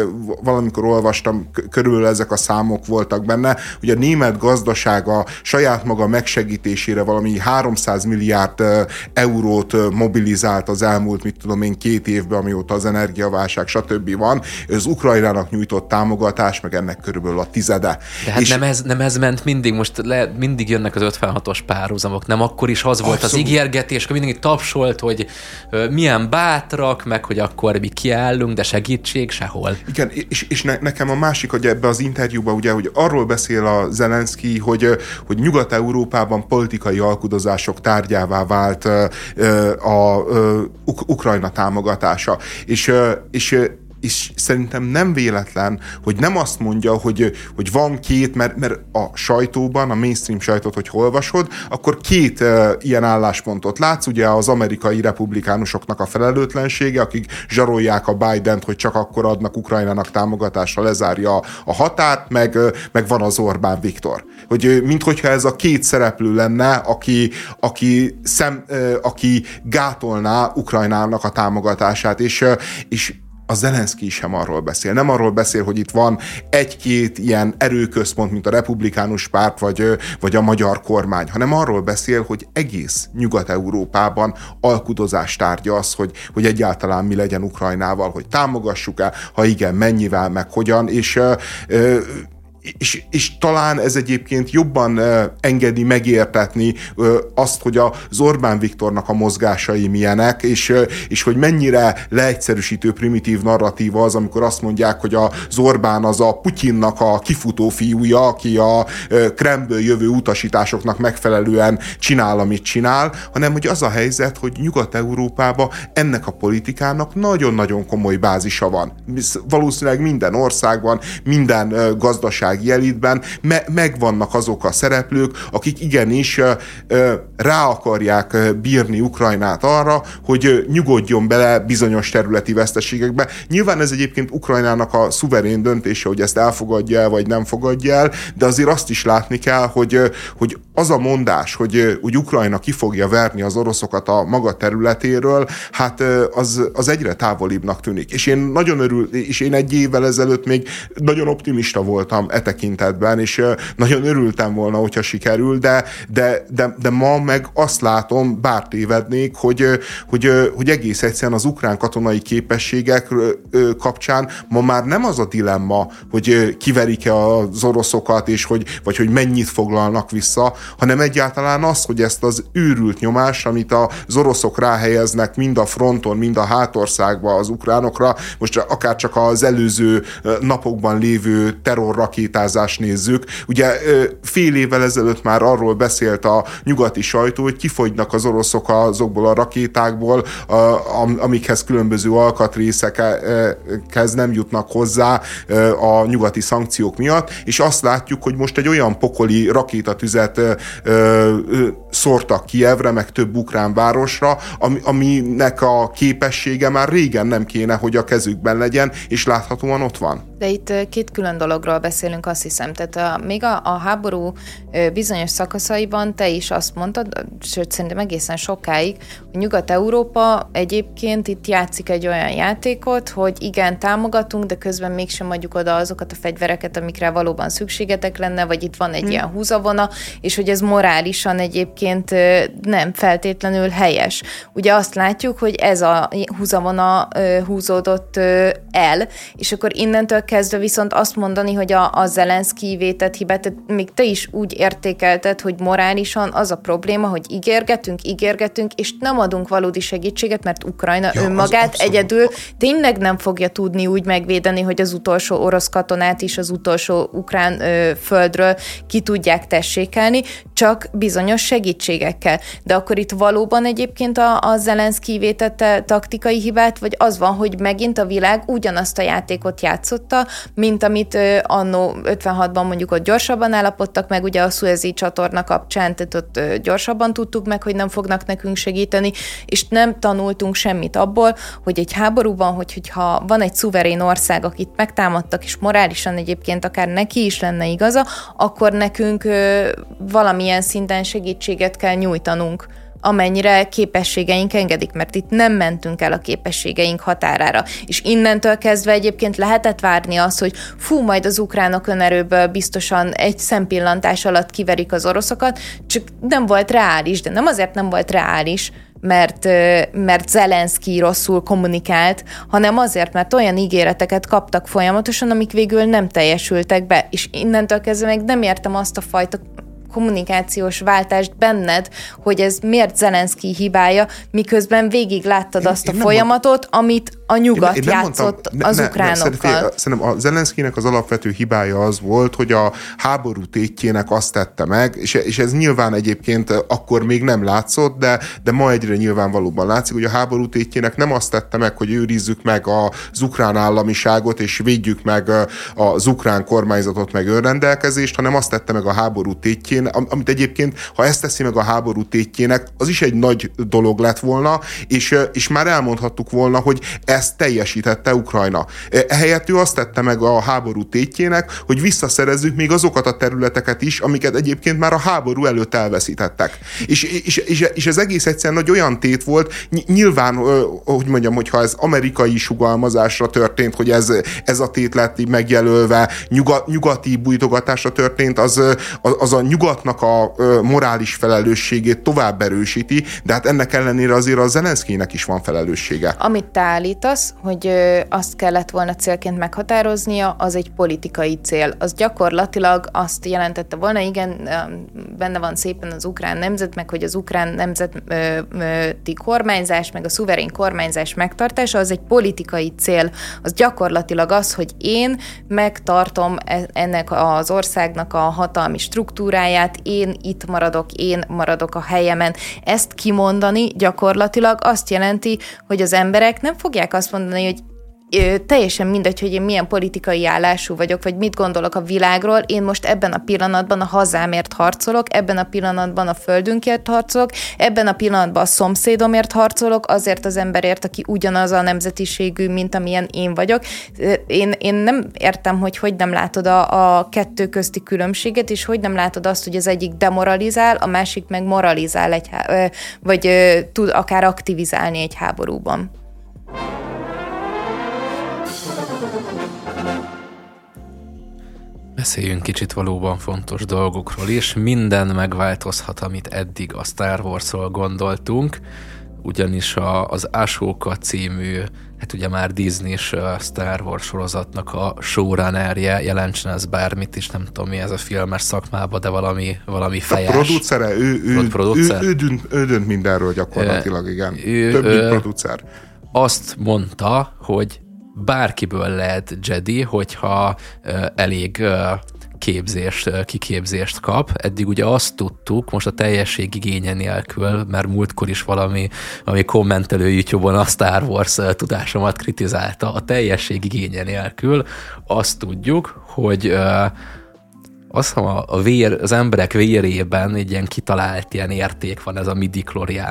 valami amikor olvastam, körülbelül ezek a számok voltak benne, hogy a német gazdasága saját maga megsegítésére valami 300 milliárd eurót mobilizált az elmúlt, mit tudom én, két évben, amióta az energiaválság, stb. van. Az Ukrajnának nyújtott támogatás, meg ennek körülbelül a tizede. De hát és nem, ez, nem ez ment mindig, most le, mindig jönnek az 56-os párhuzamok, nem akkor is az volt Abszolút. az ígérgetés, hogy mindenki tapsolt, hogy milyen bátrak, meg hogy akkor mi kiállunk, de segítség sehol. Igen, és, és ne, nekem a másik, hogy ebbe az interjúban ugye, hogy arról beszél a Zelenszky, hogy, hogy Nyugat-Európában politikai alkudozások tárgyává vált a, a, a Ukrajna támogatása. És, és és szerintem nem véletlen, hogy nem azt mondja, hogy, hogy van két, mert, mert a sajtóban, a mainstream sajtót, hogy olvasod, akkor két uh, ilyen álláspontot látsz, ugye az amerikai republikánusoknak a felelőtlensége, akik zsarolják a Biden-t, hogy csak akkor adnak Ukrajnának támogatásra, lezárja a határt, meg, meg van az Orbán Viktor. Hogy minthogyha ez a két szereplő lenne, aki, aki, szem, aki gátolná Ukrajnának a támogatását, és, és a Zelenszky sem arról beszél. Nem arról beszél, hogy itt van egy-két ilyen erőközpont, mint a republikánus párt, vagy, vagy a magyar kormány, hanem arról beszél, hogy egész Nyugat-Európában alkudozás tárgya az, hogy, hogy egyáltalán mi legyen Ukrajnával, hogy támogassuk-e, ha igen, mennyivel, meg hogyan, és ö, ö, és, és talán ez egyébként jobban engedi megértetni azt, hogy az Orbán Viktornak a mozgásai milyenek, és, és hogy mennyire leegyszerűsítő primitív narratíva az, amikor azt mondják, hogy az Orbán az a Putyinnak a kifutó fiúja, aki a Kremből jövő utasításoknak megfelelően csinál, amit csinál, hanem hogy az a helyzet, hogy Nyugat-Európában ennek a politikának nagyon-nagyon komoly bázisa van. Valószínűleg minden országban, minden gazdaság gazdasági elitben me- megvannak azok a szereplők, akik igenis rá akarják bírni Ukrajnát arra, hogy nyugodjon bele bizonyos területi veszteségekbe. Nyilván ez egyébként Ukrajnának a szuverén döntése, hogy ezt elfogadja el, vagy nem fogadja el, de azért azt is látni kell, hogy, hogy az a mondás, hogy, hogy Ukrajna ki fogja verni az oroszokat a maga területéről, hát az, az egyre távolibbnak tűnik. És én nagyon örül, és én egy évvel ezelőtt még nagyon optimista voltam e tekintetben, és nagyon örültem volna, hogyha sikerül, de, de, de, de ma meg azt látom, bár tévednék, hogy, hogy, hogy egész egyszerűen az ukrán katonai képességek kapcsán ma már nem az a dilemma, hogy kiverik-e az oroszokat, és hogy, vagy hogy mennyit foglalnak vissza, hanem egyáltalán az, hogy ezt az őrült nyomást, amit az oroszok ráhelyeznek mind a fronton, mind a hátországba az ukránokra, most akár csak az előző napokban lévő terrorrakétázást nézzük. Ugye fél évvel ezelőtt már arról beszélt a nyugati sajtó, hogy kifogynak az oroszok azokból a rakétákból, amikhez különböző alkatrészekhez nem jutnak hozzá a nyugati szankciók miatt, és azt látjuk, hogy most egy olyan pokoli rakétatüzet szórtak Kievre, meg több ukrán városra, aminek a képessége már régen nem kéne, hogy a kezükben legyen, és láthatóan ott van. De itt két külön dologról beszélünk, azt hiszem. Tehát a, még a, a háború bizonyos szakaszaiban te is azt mondtad, sőt szerintem egészen sokáig, hogy Nyugat-Európa egyébként itt játszik egy olyan játékot, hogy igen, támogatunk, de közben mégsem adjuk oda azokat a fegyvereket, amikre valóban szükségetek lenne, vagy itt van egy hmm. ilyen húzavona, és hogy ez morálisan egyébként nem feltétlenül helyes. Ugye azt látjuk, hogy ez a húzavona húzódott el, és akkor innentől kezdve viszont azt mondani, hogy a, a Zelenszky vétett hibát, még te is úgy értékelted, hogy morálisan az a probléma, hogy ígérgetünk, ígérgetünk, és nem adunk valódi segítséget, mert Ukrajna ja, önmagát egyedül tényleg nem fogja tudni úgy megvédeni, hogy az utolsó orosz katonát is az utolsó ukrán ö, földről ki tudják tessékelni, csak bizonyos segítségekkel. De akkor itt valóban egyébként a, a Zelenszky vétette taktikai hibát, vagy az van, hogy megint a világ ugyanazt a játékot játszotta, mint amit annó 56-ban mondjuk ott gyorsabban állapodtak meg, ugye a Suezi csatorna kapcsán, tehát ott gyorsabban tudtuk meg, hogy nem fognak nekünk segíteni, és nem tanultunk semmit abból, hogy egy háborúban, hogy, hogyha van egy szuverén ország, akit megtámadtak, és morálisan egyébként akár neki is lenne igaza, akkor nekünk valamilyen szinten segítséget kell nyújtanunk amennyire képességeink engedik, mert itt nem mentünk el a képességeink határára. És innentől kezdve egyébként lehetett várni azt, hogy fú, majd az ukránok önerőből biztosan egy szempillantás alatt kiverik az oroszokat, csak nem volt reális, de nem azért nem volt reális, mert, mert Zelenszky rosszul kommunikált, hanem azért, mert olyan ígéreteket kaptak folyamatosan, amik végül nem teljesültek be, és innentől kezdve még nem értem azt a fajta kommunikációs váltást benned, hogy ez miért Zelenszky hibája, miközben végig láttad én, azt a folyamatot, mond... amit a nyugat én, én játszott mondtam, az ne, ukránokkal. Ne, szerintem a Zelenszkinek az alapvető hibája az volt, hogy a háború tétjének azt tette meg, és, és ez nyilván egyébként akkor még nem látszott, de, de ma egyre nyilvánvalóban látszik, hogy a háború tétjének nem azt tette meg, hogy őrizzük meg az ukrán államiságot, és védjük meg az ukrán kormányzatot, meg önrendelkezést, hanem azt tette meg a háború tétjén, tétjén, amit egyébként, ha ezt teszi meg a háború tétjének, az is egy nagy dolog lett volna, és, és már elmondhattuk volna, hogy ezt teljesítette Ukrajna. Ehelyett ő azt tette meg a háború tétjének, hogy visszaszerezzük még azokat a területeket is, amiket egyébként már a háború előtt elveszítettek. És, és, és, és ez egész egyszerűen nagy olyan tét volt, nyilván, hogy mondjam, hogyha ez amerikai sugalmazásra történt, hogy ez, ez a tét lett megjelölve, nyugati bújtogatásra történt, az, az a nyugat nyugatnak a morális felelősségét tovább erősíti, de hát ennek ellenére azért a Zelenszkének is van felelőssége. Amit te állítasz, hogy azt kellett volna célként meghatároznia, az egy politikai cél. Az gyakorlatilag azt jelentette volna, igen, benne van szépen az ukrán nemzet, meg hogy az ukrán nemzeti kormányzás, meg a szuverén kormányzás megtartása, az egy politikai cél. Az gyakorlatilag az, hogy én megtartom e-, ennek az országnak a hatalmi struktúráját, én itt maradok, én maradok a helyemen. Ezt kimondani gyakorlatilag azt jelenti, hogy az emberek nem fogják azt mondani, hogy teljesen mindegy, hogy én milyen politikai állású vagyok, vagy mit gondolok a világról, én most ebben a pillanatban a hazámért harcolok, ebben a pillanatban a földünkért harcolok, ebben a pillanatban a szomszédomért harcolok, azért az emberért, aki ugyanaz a nemzetiségű, mint amilyen én vagyok. Én, én nem értem, hogy hogy nem látod a, a kettő közti különbséget, és hogy nem látod azt, hogy az egyik demoralizál, a másik meg moralizál, egy, vagy tud akár aktivizálni egy háborúban. Beszéljünk kicsit valóban fontos dolgokról is. Minden megváltozhat, amit eddig a Star Wars-ról gondoltunk. ugyanis a, az Ashoka című, hát ugye már Disney-s Star Wars sorozatnak a showrunnerje, jelentsen ez bármit is, nem tudom mi ez a filmes szakmában, de valami, valami fejes. A producere, ő, ő, producer? ő, ő, dönt, ő dönt mindenről gyakorlatilag, igen. Ő, Több, mint producer. Azt mondta, hogy bárkiből lehet Jedi, hogyha elég képzést, kiképzést kap. Eddig ugye azt tudtuk, most a teljesség igénye nélkül, mert múltkor is valami, valami kommentelő YouTube-on a Star Wars tudásomat kritizálta, a teljesség igénye nélkül azt tudjuk, hogy azt hiszem a, a vér, az emberek vérében egy ilyen kitalált ilyen érték van ez a midi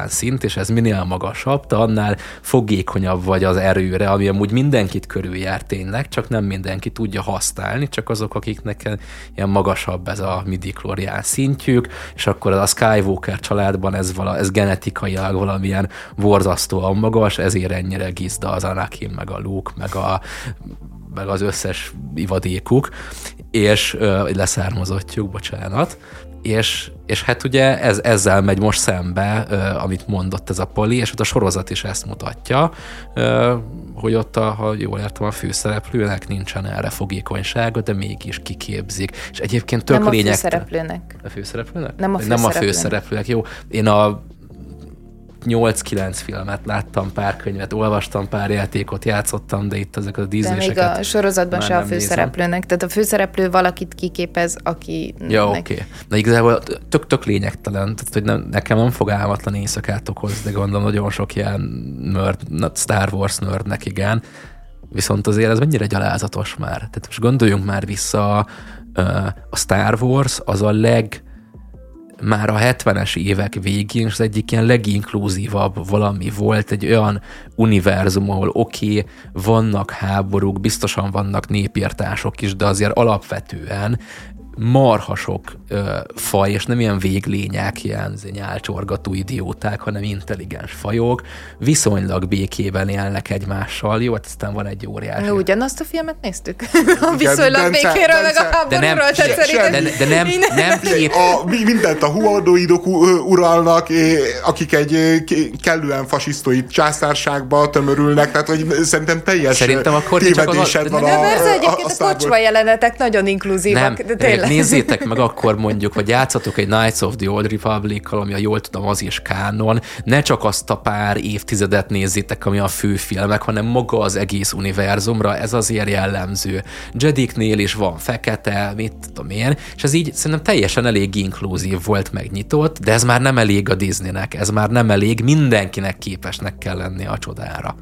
szint, és ez minél magasabb, te annál fogékonyabb vagy az erőre, ami amúgy mindenkit körüljár tényleg, csak nem mindenki tudja használni, csak azok, akiknek ilyen magasabb ez a midi szintjük, és akkor a Skywalker családban ez, vala, ez genetikailag valamilyen borzasztóan magas, ezért ennyire gizda az Anakin, meg a Luke, meg a meg az összes ivadékuk, és leszármazottjuk, bocsánat, és, és hát ugye ez, ezzel megy most szembe, amit mondott ez a Poli, és ott a sorozat is ezt mutatja, hogy ott, a, ha jól értem, a főszereplőnek nincsen erre fogékonysága, de mégis kiképzik. És egyébként tök Nem lényeg... a főszereplőnek. A főszereplőnek? Nem a főszereplőnek. Nem a főszereplőnek, jó. Én a 8-9 filmet láttam, pár könyvet, olvastam, pár játékot játszottam, de itt ezek a disney De még a sorozatban se a főszereplőnek, tehát a főszereplő valakit kiképez, aki... Ja, oké. Okay. Na igazából tök-tök lényegtelen, tehát hogy nem, nekem nem fog álmatlan éjszakát okozni, de gondolom nagyon sok ilyen nerd, Star Wars nerdnek igen, viszont azért ez mennyire gyalázatos már. Tehát most gondoljunk már vissza, a Star Wars az a leg már a 70-es évek végén az egyik ilyen leginkluzívabb valami volt, egy olyan univerzum, ahol oké, okay, vannak háborúk, biztosan vannak népírtások is, de azért alapvetően marhasok ö, faj, és nem ilyen véglények, ilyen nyálcsorgató idióták, hanem intelligens fajok, viszonylag békében élnek egymással. Jó, hát aztán van egy óriás. Ugyanazt a filmet néztük. <laughs> a viszonylag békéről, meg a háborúról, de nem, de, de nem, nem <laughs> kép... a, mindent a huadoidok uralnak, akik egy kellően fasisztoid császárságba tömörülnek, tehát hogy szerintem teljes Szerintem akkor tévedésed a... van a, a, a, egyébként a, a kocsma jelenetek nagyon inkluzívak, nem, de tényleg nézzétek meg akkor mondjuk, vagy játszatok egy Knights of the Old Republic-kal, ami a jól tudom, az is kánon, ne csak azt a pár évtizedet nézzétek, ami a főfilmek, hanem maga az egész univerzumra, ez azért jellemző. Jediknél is van fekete, mit tudom én, és ez így szerintem teljesen elég inkluzív volt megnyitott, de ez már nem elég a Disneynek, ez már nem elég, mindenkinek képesnek kell lenni a csodára.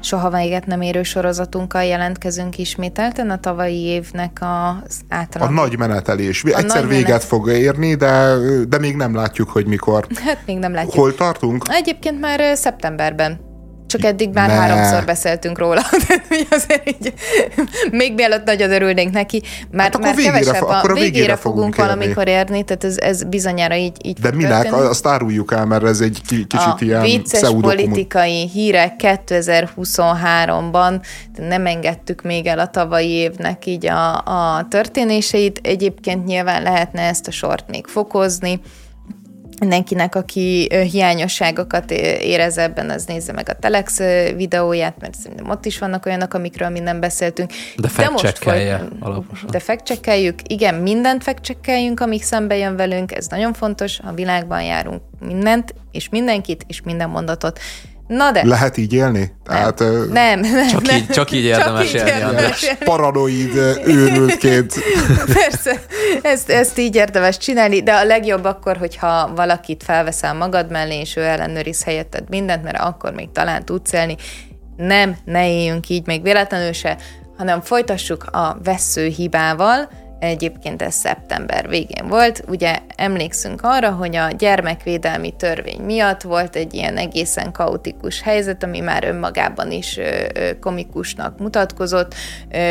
Soha véget nem érő sorozatunkkal jelentkezünk ismételten a tavalyi évnek az általán. A nagy menetelés. A Egyszer nagy véget menet... fog érni, de, de még nem látjuk, hogy mikor. Hát még nem látjuk. Hol tartunk? Egyébként már szeptemberben. Csak eddig már ne. háromszor beszéltünk róla, <laughs> azért így, még mielőtt nagyon örülnénk neki, mert hát már végére, kevesebb, a, akkor a végére, végére fogunk, fogunk valamikor érni, tehát ez, ez bizonyára így, így De minek? Történni. Azt áruljuk el, mert ez egy kicsit a ilyen vicces politikai hírek 2023-ban nem engedtük még el a tavalyi évnek így a, a történéseit. Egyébként nyilván lehetne ezt a sort még fokozni, mindenkinek, aki hiányosságokat érez ebben, az nézze meg a Telex videóját, mert szerintem ott is vannak olyanok, amikről mi nem beszéltünk. De fekcsekkelje alaposan. De fekcsekkeljük, igen, mindent fekcsekkeljünk, amik szembe jön velünk, ez nagyon fontos, a világban járunk mindent, és mindenkit, és minden mondatot. Na de. Lehet így élni? Tehát, nem, nem, csak, nem. Így, csak így érdemes csak élni, András. Paranoid őrültként. <laughs> Persze, ezt, ezt így érdemes csinálni, de a legjobb akkor, hogyha valakit felveszel magad mellé, és ő ellenőriz helyetted mindent, mert akkor még talán tudsz élni. Nem, ne éljünk így még véletlenül se, hanem folytassuk a vesző hibával, Egyébként ez szeptember végén volt. Ugye emlékszünk arra, hogy a gyermekvédelmi törvény miatt volt egy ilyen egészen kaotikus helyzet, ami már önmagában is komikusnak mutatkozott.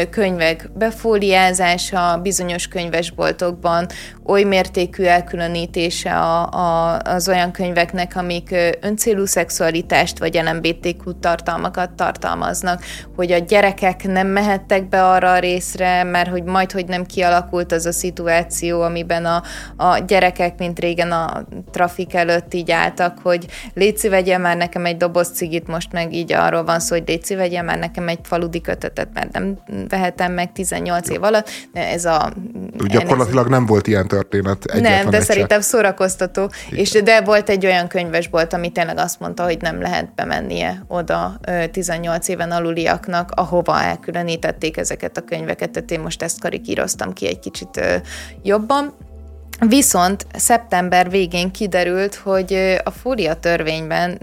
Könyvek befóliázása bizonyos könyvesboltokban, oly mértékű elkülönítése a, a, az olyan könyveknek, amik öncélú szexualitást vagy LMBTQ tartalmakat tartalmaznak, hogy a gyerekek nem mehettek be arra a részre, mert hogy majd, hogy nem kialakul kialakult az a szituáció, amiben a, a gyerekek, mint régen a trafik előtt így álltak, hogy Léci vegye már nekem egy doboz cigit, most meg így arról van szó, hogy Léci vegye már nekem egy faludi kötetet, mert nem vehetem meg 18 év alatt. Ez a... Gyakorlatilag nem volt ilyen történet. Nem, de szerintem szórakoztató. És de volt egy olyan könyvesbolt, ami tényleg azt mondta, hogy nem lehet bemennie oda 18 éven aluliaknak, ahova elkülönítették ezeket a könyveket, tehát én most ezt karikíroztam ki egy kicsit jobban. Viszont szeptember végén kiderült, hogy a fólia törvényben,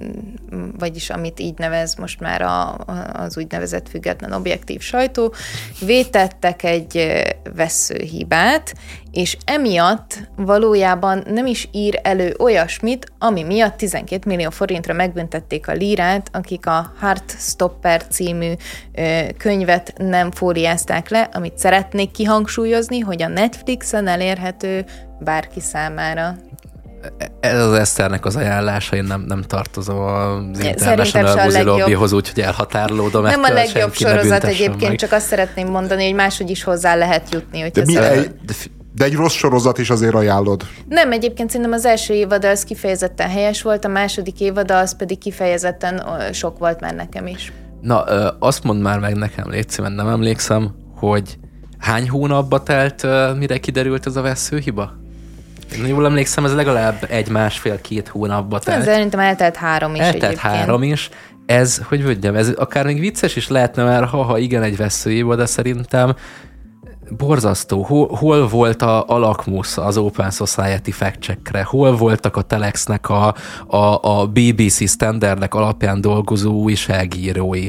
vagyis amit így nevez most már a, az úgynevezett független objektív sajtó, vétettek egy veszőhibát, és emiatt valójában nem is ír elő olyasmit, ami miatt 12 millió forintra megbüntették a lírát, akik a Heartstopper című könyvet nem fóliázták le, amit szeretnék kihangsúlyozni, hogy a Netflixen elérhető bárki számára. Ez az Eszternek az ajánlása, én nem, nem tartozom az International Buzi Lobbyhoz, úgyhogy elhatárolódom Nem a legjobb sorozat egyébként, meg. csak azt szeretném mondani, hogy máshogy is hozzá lehet jutni. Hogy de, mi egy, de, egy rossz sorozat is azért ajánlod. Nem, egyébként szerintem az első évad az kifejezetten helyes volt, a második évad az pedig kifejezetten sok volt már nekem is. Na, azt mondd már meg nekem, légy mert nem emlékszem, hogy hány hónapba telt, mire kiderült ez a veszőhiba? Én jól emlékszem, ez legalább egy másfél-két hónapba telt. Szerintem eltelt három is Eltelt egyébként. három is. Ez, hogy mondjam, ez akár még vicces is lehetne, mert ha, igen, egy veszőhiba, de szerintem borzasztó. Hol, hol volt a, a lakmusz az Open Society fact Hol voltak a Telexnek a, a, a BBC standardek alapján dolgozó újságírói?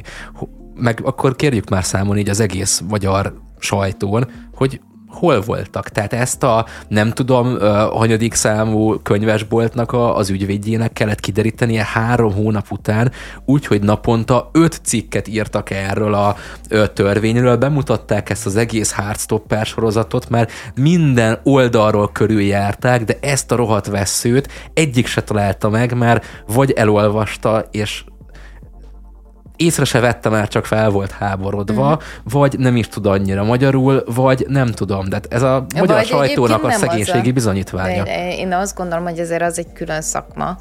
Meg akkor kérjük már számon így az egész magyar sajtón, hogy hol voltak. Tehát ezt a nem tudom, hanyadik számú könyvesboltnak a, az ügyvédjének kellett kiderítenie három hónap után, úgyhogy naponta öt cikket írtak erről a törvényről, bemutatták ezt az egész Hardstopper sorozatot, mert minden oldalról körüljárták, de ezt a rohadt veszőt egyik se találta meg, mert vagy elolvasta, és észre se vette, már csak fel volt háborodva, mm. vagy nem is tud annyira magyarul, vagy nem tudom. De ez a magyar vagy sajtónak a szegénységi a... bizonyítványa. De én azt gondolom, hogy ezért az egy külön szakma,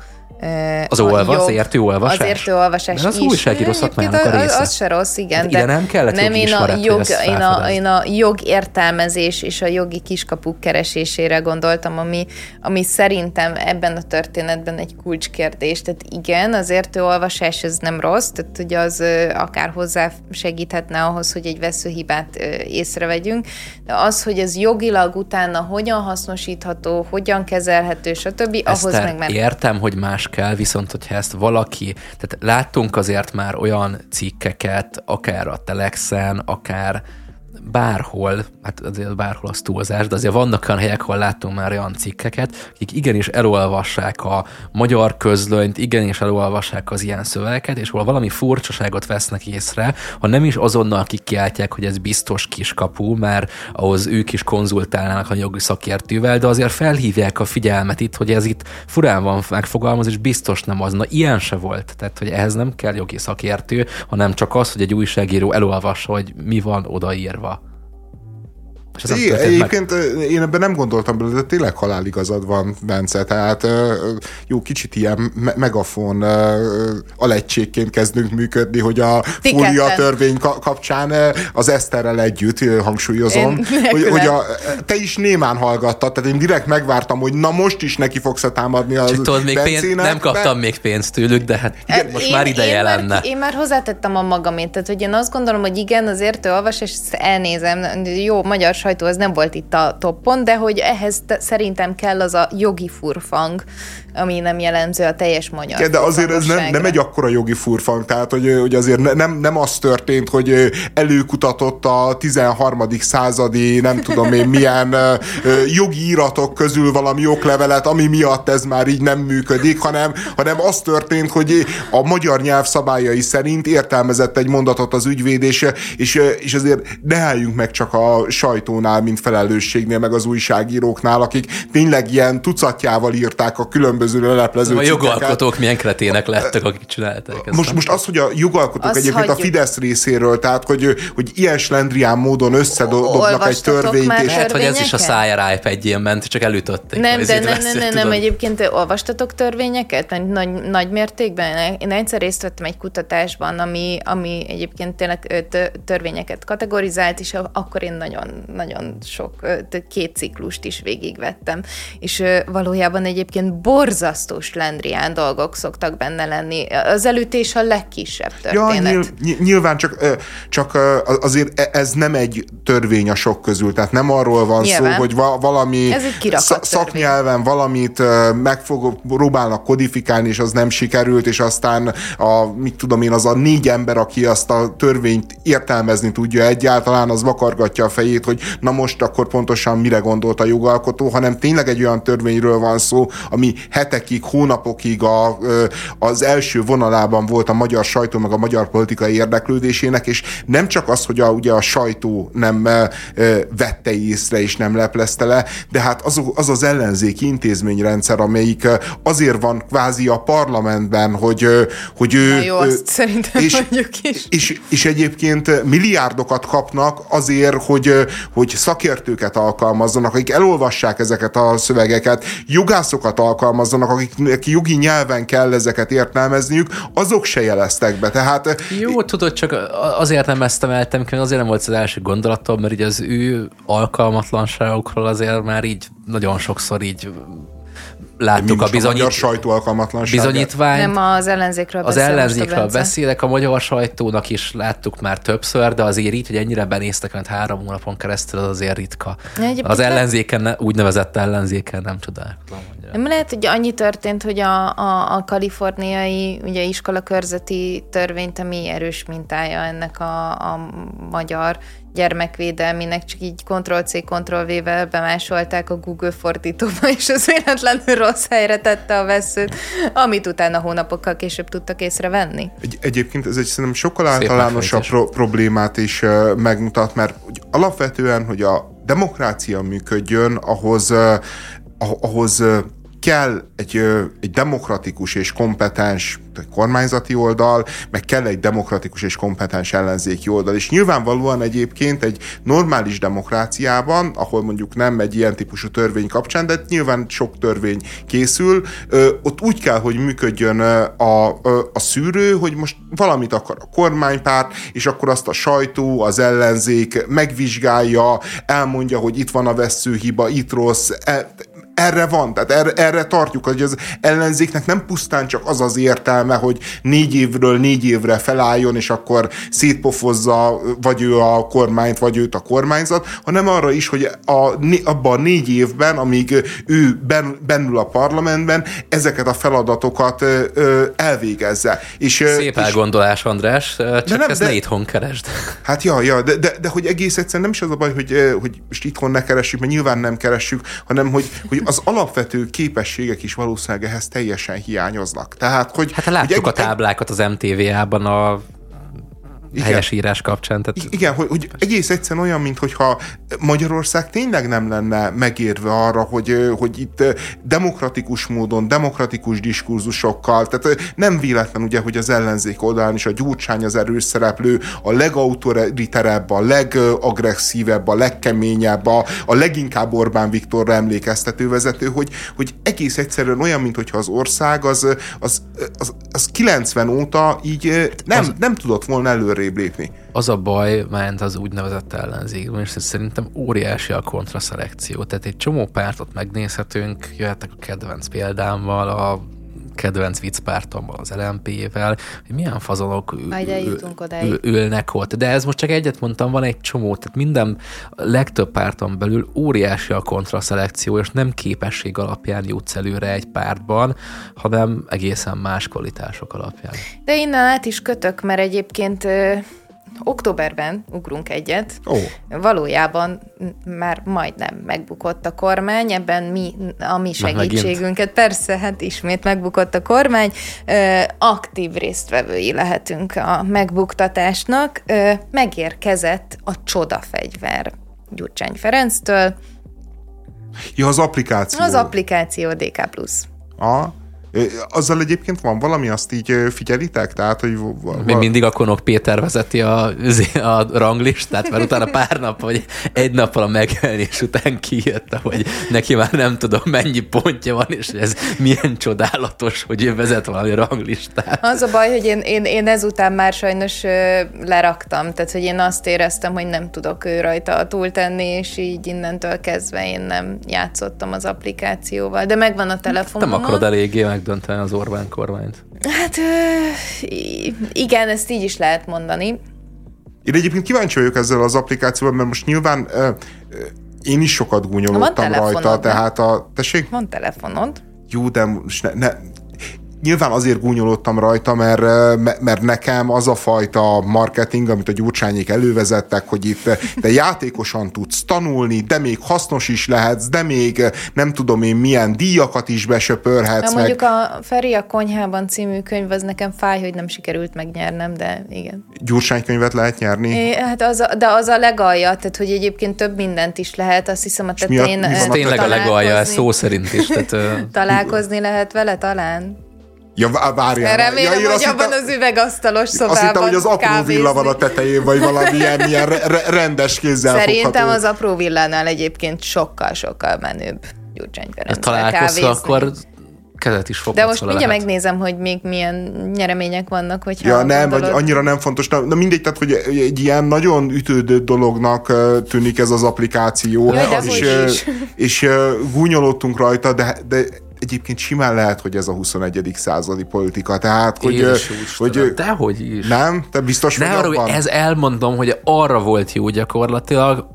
az olvas, az értő olvasás? Az értő olvasás de az is. újságíró szakmának a része. Az, az se rossz, igen. Hát de ide nem kellett nem én a, jog, én, a, én a jog értelmezés és a jogi kiskapuk keresésére gondoltam, ami, ami szerintem ebben a történetben egy kulcskérdés. Tehát igen, az értő olvasás ez nem rossz, tehát hogy az akár hozzá segíthetne ahhoz, hogy egy veszőhibát észrevegyünk, de az, hogy ez jogilag utána hogyan hasznosítható, hogyan kezelhető, stb., ahhoz Eszter, meg már... értem, hogy más kell, viszont hogyha ezt valaki, tehát láttunk azért már olyan cikkeket, akár a Telexen, akár bárhol, hát azért bárhol az túlzás, de azért vannak olyan helyek, ahol látunk már olyan cikkeket, akik igenis elolvassák a magyar közlönyt, igenis elolvassák az ilyen szövegeket, és hol valami furcsaságot vesznek észre, ha nem is azonnal kikiáltják, hogy ez biztos kiskapu, mert ahhoz ők is konzultálnának a jogi szakértővel, de azért felhívják a figyelmet itt, hogy ez itt furán van megfogalmaz, és biztos nem az. Na, ilyen se volt. Tehát, hogy ehhez nem kell jogi szakértő, hanem csak az, hogy egy újságíró elolvassa, hogy mi van odaírva. És é, egyébként meg. én ebben nem gondoltam bele, de tényleg haláligazad van, Bence. Tehát jó, kicsit ilyen me- megafon alegységként kezdünk működni, hogy a fólia törvény kapcsán az Eszterrel együtt hangsúlyozom, hogy, hogy a, te is némán hallgattad, tehát én direkt megvártam, hogy na most is neki fogsz támadni az tudod, még pénz, Nem kaptam még pénzt tőlük, de hát igen, most én, már ideje én lenne. Már, én már hozzátettem a magamét, tehát hogy én azt gondolom, hogy igen, azért ő olvas, és elnézem, jó, magyar sajtó az nem volt itt a toppon, de hogy ehhez szerintem kell az a jogi furfang, ami nem jellemző a teljes magyar. Ja, de azért ez nem, nem egy akkora jogi furfang, tehát hogy, hogy azért nem, nem az történt, hogy előkutatott a 13. századi, nem tudom én milyen jogi iratok közül valami oklevelet, ami miatt ez már így nem működik, hanem, hanem az történt, hogy a magyar nyelv szabályai szerint értelmezett egy mondatot az ügyvéd, és, és, és azért ne álljunk meg csak a sajtó sajtónál, mint felelősségnél, meg az újságíróknál, akik tényleg ilyen tucatjával írták a különböző leleplező A jogalkotók milyen kretének lettek, akik csinálták ezt. Most, most az, hogy a jogalkotók Azt egyébként hagyjuk. a Fidesz részéről, tehát hogy, hogy ilyen slendrián módon összedobnak egy törvényt. És... Lehet, hogy ez is a szájára iPad-jén ment, csak elütötték. Nem, de nem, nem, nem, nem, egyébként olvastatok törvényeket? Nagy, nagy mértékben? Én egyszer részt vettem egy kutatásban, ami, ami egyébként tényleg törvényeket kategorizált, és akkor én nagyon, nagyon sok, két ciklust is végigvettem. És valójában egyébként borzasztó slendrián dolgok szoktak benne lenni. Az elütés a legkisebb történet. Ja, nyilv, nyilván csak, csak azért e, ez nem egy törvény a sok közül, tehát nem arról van nyilván. szó, hogy valami szaknyelven valamit meg fog, próbálnak kodifikálni, és az nem sikerült, és aztán a, mit tudom én, az a négy ember, aki azt a törvényt értelmezni tudja egyáltalán, az vakargatja a fejét, hogy na most akkor pontosan mire gondolt a jogalkotó, hanem tényleg egy olyan törvényről van szó, ami hetekig, hónapokig a, az első vonalában volt a magyar sajtó, meg a magyar politikai érdeklődésének, és nem csak az, hogy a, ugye a sajtó nem vette észre és nem leplezte le, de hát az az, az ellenzéki intézményrendszer, amelyik azért van kvázi a parlamentben, hogy, hogy ő... Na jó, azt szerintem és, mondjuk is. És, és egyébként milliárdokat kapnak azért, hogy, hogy szakértőket alkalmazzanak, akik elolvassák ezeket a szövegeket, jogászokat alkalmazzanak, akik jogi nyelven kell ezeket értelmezniük, azok se jeleztek be. Tehát, Jó, tudod, csak azért nem ezt emeltem ki, azért nem volt az első gondolatom, mert így az ő alkalmatlanságokról azért már így nagyon sokszor így láttuk a, bizonyít... a magyar sajtó alkalmatlanságát. bizonyítványt. Nem az ellenzékről Az ellenzékről beszélek, a magyar sajtónak is láttuk már többször, de azért így, hogy ennyire benéztek, mert három hónapon keresztül az azért ritka. Egyébként az ellenzéken, úgynevezett ellenzéken nem csodálkozom. Nem lehet, hogy annyi történt, hogy a, a, a kaliforniai ugye, iskola körzeti törvényt, ami erős mintája ennek a, a magyar gyermekvédelminek csak így Ctrl-C, Ctrl-V-vel bemásolták a Google fordítóba, <laughs> és az véletlenül rossz helyre tette a veszőt, amit utána hónapokkal később tudtak észrevenni. Egy, egyébként ez egy szerintem sokkal általánosabb pro- problémát is uh, megmutat, mert hogy alapvetően, hogy a demokrácia működjön, ahhoz, uh, ahhoz uh, kell egy, egy demokratikus és kompetens kormányzati oldal, meg kell egy demokratikus és kompetens ellenzéki oldal. És nyilvánvalóan egyébként egy normális demokráciában, ahol mondjuk nem egy ilyen típusú törvény kapcsán, de nyilván sok törvény készül, ott úgy kell, hogy működjön a, a szűrő, hogy most valamit akar a kormánypárt, és akkor azt a sajtó, az ellenzék megvizsgálja, elmondja, hogy itt van a veszőhiba, itt rossz, e, erre van, tehát erre, erre tartjuk, hogy az ellenzéknek nem pusztán csak az az értelme, hogy négy évről négy évre felálljon, és akkor szétpofozza vagy ő a kormányt, vagy őt a kormányzat, hanem arra is, hogy a, abban a négy évben, amíg ő ben, bennül a parlamentben, ezeket a feladatokat elvégezze. És, Szép elgondolás, András, csak de nem, ezt de, ne itthon keresd. Hát ja, ja, de, de, de hogy egész egyszerűen nem is az a baj, hogy, hogy most itthon ne keressük, mert nyilván nem keressük, hanem hogy, hogy az alapvető képességek is valószínűleg ehhez teljesen hiányoznak. Tehát, hogy... Hát láttuk hogy a táblákat az MTV-ában a igen. helyesírás kapcsán. Tehát... Igen, hogy, hogy egész egyszerűen olyan, mintha Magyarország tényleg nem lenne megérve arra, hogy, hogy itt demokratikus módon, demokratikus diskurzusokkal, tehát nem véletlen ugye, hogy az ellenzék oldalán is a gyurcsány az erős szereplő, a legautoriterebb, a legagresszívebb, a legkeményebb, a, a leginkább Orbán Viktorra emlékeztető vezető, hogy, hogy egész egyszerűen olyan, mintha az ország az, az, az, az 90 óta így nem, az... nem tudott volna előrébb lépni. Az a baj, ment az úgynevezett ellenzékben, és szerintem óriási a kontraszelekció. Tehát egy csomó pártot megnézhetünk, jöhetek a kedvenc példámmal, a kedvenc viccpártommal, az LMP-vel, hogy milyen fazonok ül, ülnek ott. De ez most csak egyet mondtam, van egy csomó, tehát minden legtöbb párton belül óriási a kontraszelekció, és nem képesség alapján jutsz előre egy pártban, hanem egészen más kvalitások alapján. De innen át is kötök, mert egyébként októberben ugrunk egyet. Oh. Valójában már majdnem megbukott a kormány, ebben mi, a mi segítségünket, persze, hát ismét megbukott a kormány, aktív résztvevői lehetünk a megbuktatásnak. Megérkezett a csodafegyver Gyurcsány Ferenctől. Ja, az applikáció. Az applikáció DK+. A, azzal egyébként van valami, azt így figyelitek? Tehát, hogy val- Még mindig a Konok Péter vezeti a, a ranglistát, mert utána pár nap, vagy egy nappal a megjelenés után kijött, hogy neki már nem tudom mennyi pontja van, és ez milyen csodálatos, hogy ő vezet valami ranglistát. Az a baj, hogy én, én, én ezután már sajnos leraktam, tehát hogy én azt éreztem, hogy nem tudok ő rajta túltenni, és így innentől kezdve én nem játszottam az applikációval, de megvan a telefonom. Nem akarod eléggé meg megdönteni az Orbán kormányt? Hát igen, ezt így is lehet mondani. Én egyébként kíváncsi vagyok ezzel az applikációval, mert most nyilván én is sokat gúnyolódtam rajta, tehát a... Tessék? Van telefonod. Jó, de most ne, ne, Nyilván azért gúnyolódtam rajta, mert, mert nekem az a fajta marketing, amit a gyurcsányék elővezettek, hogy itt te játékosan tudsz tanulni, de még hasznos is lehetsz, de még nem tudom én milyen díjakat is besöpörhetsz. Na, mondjuk meg. a Feri a konyhában című könyv, az nekem fáj, hogy nem sikerült megnyernem, de igen. Gyurcsánykönyvet lehet nyerni? É, hát az a, de az a legalja, tehát hogy egyébként több mindent is lehet, azt hiszem a tetején. Ez tényleg a legalja, ez szó szerint is. Tehát, találkozni lehet vele talán? Ja, várjál. Remélem, ja, hogy abban az üvegasztalos szobában Azt hittem, hogy az apró villa van a tetején, vagy valami ilyen, ilyen rendes kézzel Szerintem fogható. az apró villánál egyébként sokkal-sokkal menőbb Gyurcsány Ferenc. Találkozva, akkor kezet is De most mindjárt lehet. megnézem, hogy még milyen nyeremények vannak, hogy Ja, nem, vagy annyira nem fontos. Na, mindegy, tehát, hogy egy ilyen nagyon ütődő dolognak tűnik ez az applikáció. Jaj, de és, és, és gúnyolódtunk rajta, de, de egyébként simán lehet, hogy ez a 21. századi politika. Tehát, hogy... Jézus, hogy dehogy is. Nem? Te biztos ne vagy arra, abban? Ez elmondom, hogy arra volt jó gyakorlatilag,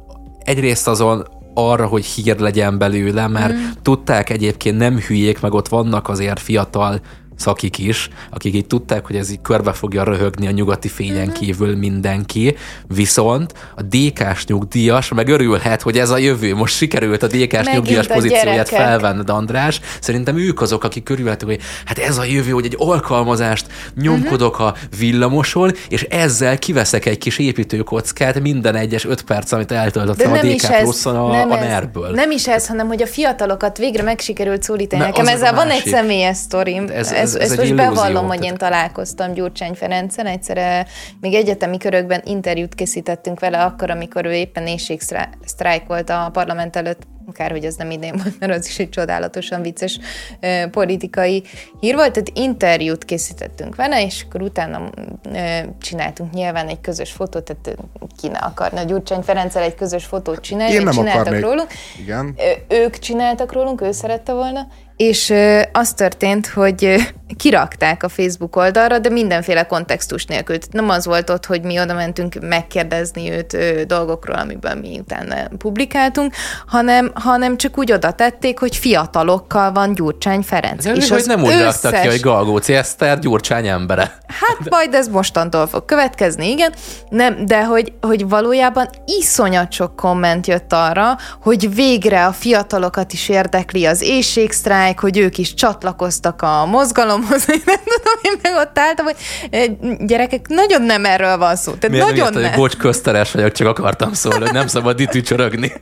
egyrészt azon arra, hogy hír legyen belőle, mert mm. tudták egyébként nem hülyék, meg ott vannak azért fiatal szakik is, akik így tudták, hogy ez így körbe fogja röhögni a nyugati fényen uh-huh. kívül mindenki, viszont a DK-s nyugdíjas meg örülhet, hogy ez a jövő. Most sikerült a DK-s nyugdíjas pozícióját felvenned, András. Szerintem ők azok, akik körülhetők, hogy hát ez a jövő, hogy egy alkalmazást nyomkodok uh-huh. a villamoson, és ezzel kiveszek egy kis építőkockát minden egyes öt perc, amit eltöltöttem a DK pluszon a, nem a NER-ből. Nem is ez, hanem hogy a fiatalokat végre meg sikerült szólítani. Nekem ezzel van egy személyes sztorim. Ez, ez, ez, ezt most bevallom, hogy én találkoztam Gyurcsány Ferencen, egyszer még egyetemi körökben interjút készítettünk vele akkor, amikor ő éppen éjségsztrájk volt a parlament előtt kár, hogy ez nem idén volt, mert az is egy csodálatosan vicces ö, politikai hír volt, tehát interjút készítettünk vele, és akkor utána ö, csináltunk nyilván egy közös fotót, tehát ki ne akarna Gyurcsány Ferenccel egy közös fotót csinálni, Én nem csináltak akarnék. rólunk. Igen. Ö, ők csináltak rólunk, ő szerette volna, és az történt, hogy kirakták a Facebook oldalra, de mindenféle kontextus nélkül. Nem az volt ott, hogy mi oda mentünk megkérdezni őt dolgokról, amiben mi utána publikáltunk, hanem, hanem csak úgy oda tették, hogy fiatalokkal van Gyurcsány Ferenc. Ez és hogy nem úgy összes... raktak ki, hogy Galgóci Eszter Gyurcsány embere. Hát majd ez mostantól fog következni, igen. Nem, de hogy, hogy valójában iszonyat sok komment jött arra, hogy végre a fiatalokat is érdekli az éjségsztrájk, hogy ők is csatlakoztak a mozgalomhoz, <laughs> én nem tudom, én meg ott álltam, hogy eh, gyerekek, nagyon nem erről van szó. Tehát Miért nagyon nem. Hogy bocs, közteres vagyok, csak akartam szólni, hogy nem szabad itt ücsörögni. <laughs>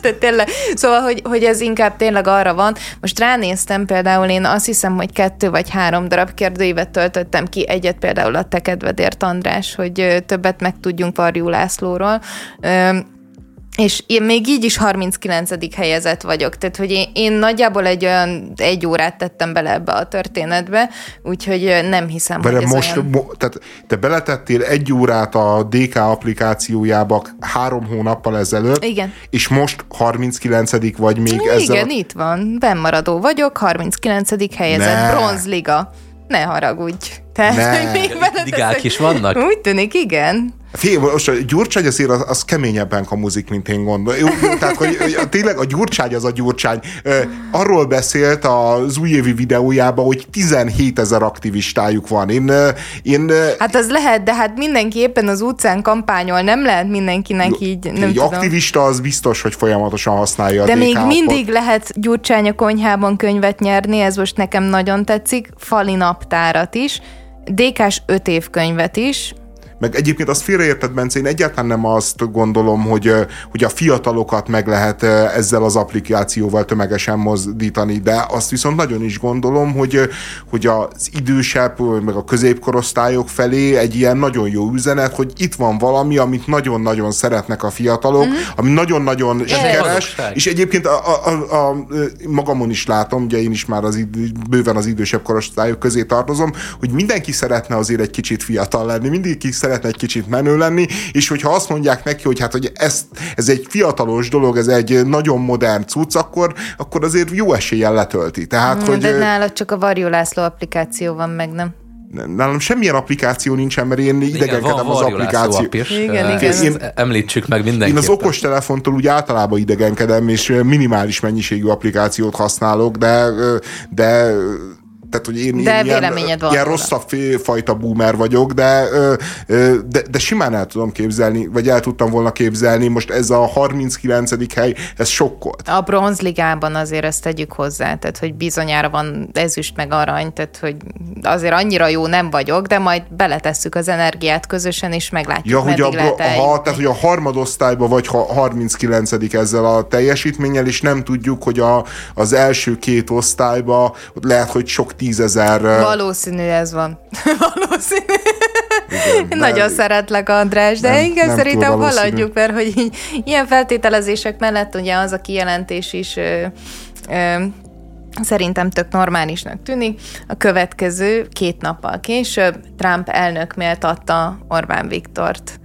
Tehát tényleg, szóval, hogy, hogy ez inkább tényleg arra van. Most ránéztem például, én azt hiszem, hogy kettő vagy három darab kérdőívet töltöttem ki, egyet például a te kedvedért, András, hogy ö, többet megtudjunk Varjú Lászlóról. És én még így is 39. helyezett vagyok, tehát hogy én, én nagyjából egy olyan egy órát tettem bele ebbe a történetbe, úgyhogy nem hiszem, Vele hogy ez most, olyan... mo, tehát te beletettél egy órát a DK applikációjába három hónappal ezelőtt, Igen. és most 39 vagy még Igen, ezzel. Igen, itt van, bennmaradó vagyok, 39. helyezett, Ne. bronzliga. Ne haragudj. Tehát, Ne. még bele Ligák is vannak? Úgy tűnik, igen. Fél, most a Gyurcsány azért az, az keményebben kamuzik, mint én gondolom. Jó, tehát, hogy, hogy tényleg a Gyurcsány az a Gyurcsány. Ö, Arról beszélt az újévi videójában, hogy 17 ezer aktivistájuk van. Én, én Hát az lehet, de hát mindenki éppen az utcán kampányol, nem lehet mindenkinek így, nem egy tudom. aktivista az biztos, hogy folyamatosan használja a De még mindig lehet Gyurcsány a konyhában könyvet nyerni, ez most nekem nagyon tetszik, fali naptárat is, DK-s öt év könyvet is, meg egyébként azt félreérted, Bence, én egyáltalán nem azt gondolom, hogy, hogy a fiatalokat meg lehet ezzel az applikációval tömegesen mozdítani, de azt viszont nagyon is gondolom, hogy, hogy az idősebb, meg a középkorosztályok felé egy ilyen nagyon jó üzenet, hogy itt van valami, amit nagyon-nagyon szeretnek a fiatalok, mm-hmm. ami nagyon-nagyon sikeres, és egyébként a, a, a, a, magamon is látom, ugye én is már az idő, bőven az idősebb korosztályok közé tartozom, hogy mindenki szeretne azért egy kicsit fiatal lenni, mindenki szeretne egy kicsit menő lenni, és hogyha azt mondják neki, hogy hát, hogy ez, ez egy fiatalos dolog, ez egy nagyon modern cucc, akkor, akkor azért jó eséllyel letölti. Tehát, hmm, hogy, de nálad csak a Varjú László applikáció van meg, nem? Nálam semmilyen applikáció nincsen, mert én idegenkedem az applikáció. Igen, igen. Én, említsük meg mindenképpen. Én az okostelefontól úgy általában idegenkedem, és minimális mennyiségű applikációt használok, de, de tehát, hogy én, de én ilyen, ilyen rosszabb fajta boomer vagyok, de, de, de simán el tudom képzelni, vagy el tudtam volna képzelni, most ez a 39. hely, ez sokkolt. A bronzligában azért ezt tegyük hozzá, tehát hogy bizonyára van ezüst meg arany, tehát hogy azért annyira jó nem vagyok, de majd beletesszük az energiát közösen, és meglátjuk, ja, hogy a, lehet ha, Tehát, hogy a harmadosztályban vagy ha 39 ezzel a teljesítménnyel, és nem tudjuk, hogy a, az első két osztályban lehet, hogy sok tízezer... Valószínű ez van. <laughs> Valószínű. Igen, Nagyon szeretlek, András, de nem, igen, nem szerintem haladjuk, mert hogy így, ilyen feltételezések mellett ugye az a kijelentés is ö, ö, szerintem tök normálisnak tűnik. A következő két nappal később Trump elnök méltatta Orbán Viktort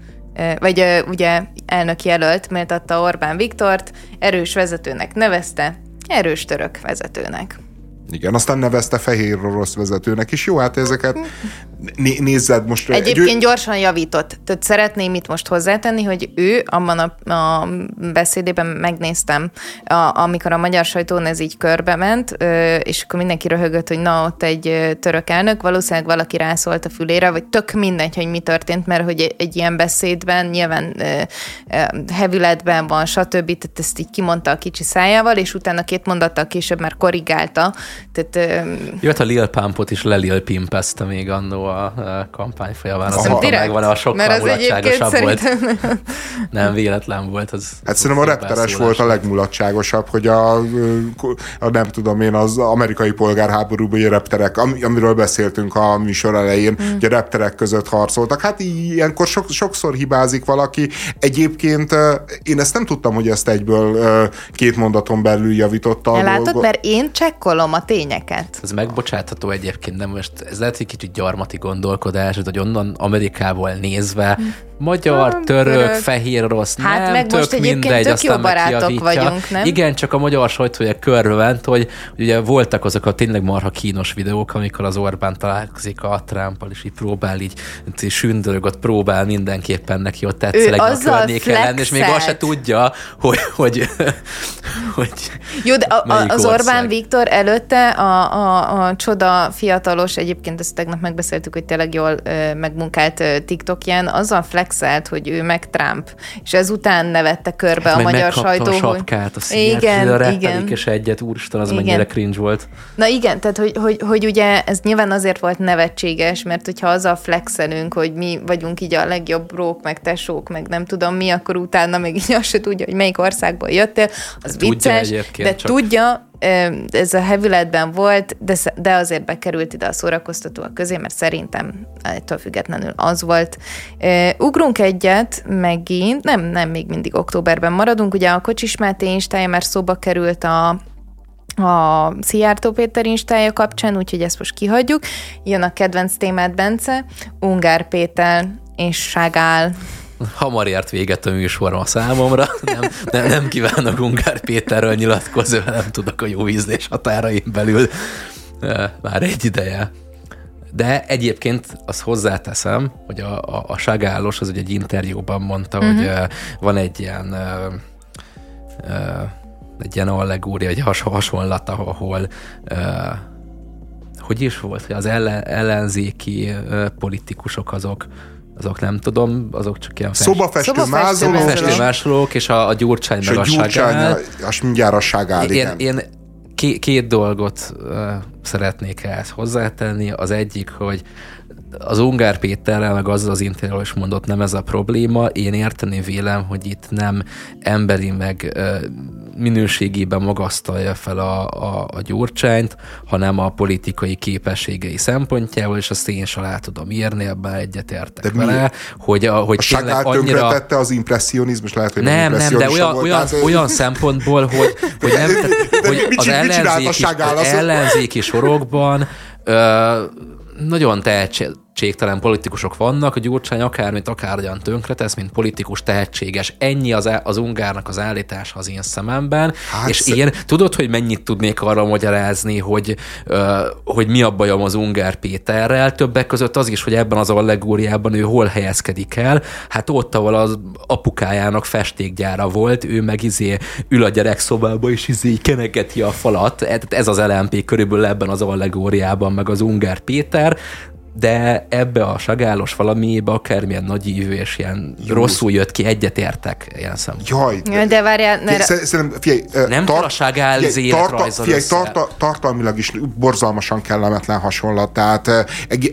vagy ugye elnök jelölt méltatta Orbán Viktort, erős vezetőnek nevezte, erős török vezetőnek. Igen, aztán nevezte fehér orosz vezetőnek is. Jó, hát ezeket né- nézzed most. Egyébként egy... gyorsan javított. Tehát szeretném itt most hozzátenni, hogy ő abban a, a beszédében megnéztem, a, amikor a magyar sajtón ez így körbe ment, és akkor mindenki röhögött, hogy na, ott egy török elnök, valószínűleg valaki rászólt a fülére, vagy tök mindegy, hogy mi történt, mert hogy egy ilyen beszédben nyilván hevületben van, stb. Tehát ezt így kimondta a kicsi szájával, és utána két mondattal később már korrigálta, tehát, Jó, hát a Lil Pumpot is lelil pimpezte még annó a kampány folyamán. Azt direkt, megvan, a sokkal mulatságosabb volt. Szerintem... Nem véletlen volt. Az, hát szerintem a repteres volt a legmulatságosabb, hogy a, a, nem tudom én, az amerikai polgárháborúban a repterek, amiről beszéltünk a műsor elején, hmm. hogy a repterek között harcoltak. Hát ilyenkor sok, sokszor hibázik valaki. Egyébként én ezt nem tudtam, hogy ezt egyből két mondaton belül javította. Látod, mert én csekkolom a tényeket. Ez megbocsátható egyébként, nem most, ez lehet, hogy kicsit gyarmati gondolkodás, hogy onnan Amerikából nézve hm. magyar, török, török, fehér, rossz, hát nem, meg tök most mindegy, tök aztán jó barátok vagyunk, nem? Igen, csak a magyar sajtója körbe ment, hogy, hogy ugye voltak azok a tényleg marha kínos videók, amikor az Orbán találkozik a trump és így próbál így, így sündörög, próbál mindenképpen neki ott tetszeleg a környéken lenni, és még azt se tudja, hogy, hogy, hogy Jó, de a, az Orbán Viktor előtte a, a, a csoda fiatalos, egyébként ezt tegnap megbeszéltük, hogy tényleg jól ö, megmunkált TikTokján, azzal flex reflexelt, hogy ő meg Trump, és ezután nevette körbe hát, a magyar sajtó. a sapkát, a igen, a igen. és egyet, úristen, az igen. mennyire cringe volt. Na igen, tehát hogy, hogy, hogy ugye ez nyilván azért volt nevetséges, mert hogyha azzal flexelünk, hogy mi vagyunk így a legjobb brók, meg tesók, meg nem tudom mi, akkor utána még így <laughs> azt se tudja, hogy melyik országból jöttél, az tudja vicces, de csak... tudja, ez a hevületben volt, de, de azért bekerült ide a szórakoztatóak közé, mert szerintem ettől függetlenül az volt. Ugrunk egyet megint, nem, nem, még mindig októberben maradunk, ugye a Kocsis Máté instája már szóba került a, a Szijjártó Péter instája kapcsán, úgyhogy ezt most kihagyjuk. Jön a kedvenc témát, Bence, Ungár Péter és Ságál hamar ért véget a műsorom a számomra. <laughs> Nem, nem, nem kívánok Ungár Péterről nyilatkozni, nem tudok a jó ízlés határaim belül már egy ideje. De egyébként azt hozzáteszem, hogy a, a, a Sagállos az ugye egy interjúban mondta, uh-huh. hogy uh, van egy ilyen uh, uh, egy ilyen allegória, egy has, hasonlat, ahol uh, hogy is volt, hogy az ellen, ellenzéki uh, politikusok azok azok nem tudom, azok csak ilyen fest... Szobafestő, Szobafestő. Festő másolók, és a, a Gyurcsány és meg a, a Gyurcsány, És mindjárt a Ságál, én, igen. Én két, két dolgot uh, szeretnék ehhez hozzátenni. Az egyik, hogy az Ungár Péterrel, meg azzal az interjúról is mondott, nem ez a probléma. Én érteni vélem, hogy itt nem emberi, meg minőségében magasztalja fel a, a, a gyurcsányt, hanem a politikai képességei szempontjából, és azt én sem alá tudom írni, ebben egyetértek vele, hogy, a, hogy a tényleg annyira... tette az impressionizmus, lehet, hogy nem, nem, de olyan, volt, olyan, tehát... olyan szempontból, hogy, hogy, nem, <laughs> tehát, hogy az ellenzéki, az ellenzéki sorokban ö, nagyon tehetség, tehetségtelen politikusok vannak, a Gyurcsány akármit akárhogyan tönkretesz, mint politikus tehetséges. Ennyi az, az ungárnak az állítása az én szememben, hát és sz... én tudod, hogy mennyit tudnék arra magyarázni, hogy, hogy mi a bajom az Ungár Péterrel, többek között az is, hogy ebben az allegóriában ő hol helyezkedik el, hát ott, ahol az apukájának festékgyára volt, ő meg izé ül a gyerekszobába, és izé kenegeti a falat, ez az LMP körülbelül ebben az allegóriában, meg az Ungár Péter, de ebbe a sagálos valamiébe akármilyen nagy ívő és ilyen Jó. rosszul jött ki, egyetértek ilyen szempontból. Jaj. De várjál, ne Szerintem, figyelj, Nem tart, a sagál figyelj, tarta, figyelj, tarta, tartalmilag is borzalmasan kellemetlen hasonlat. Tehát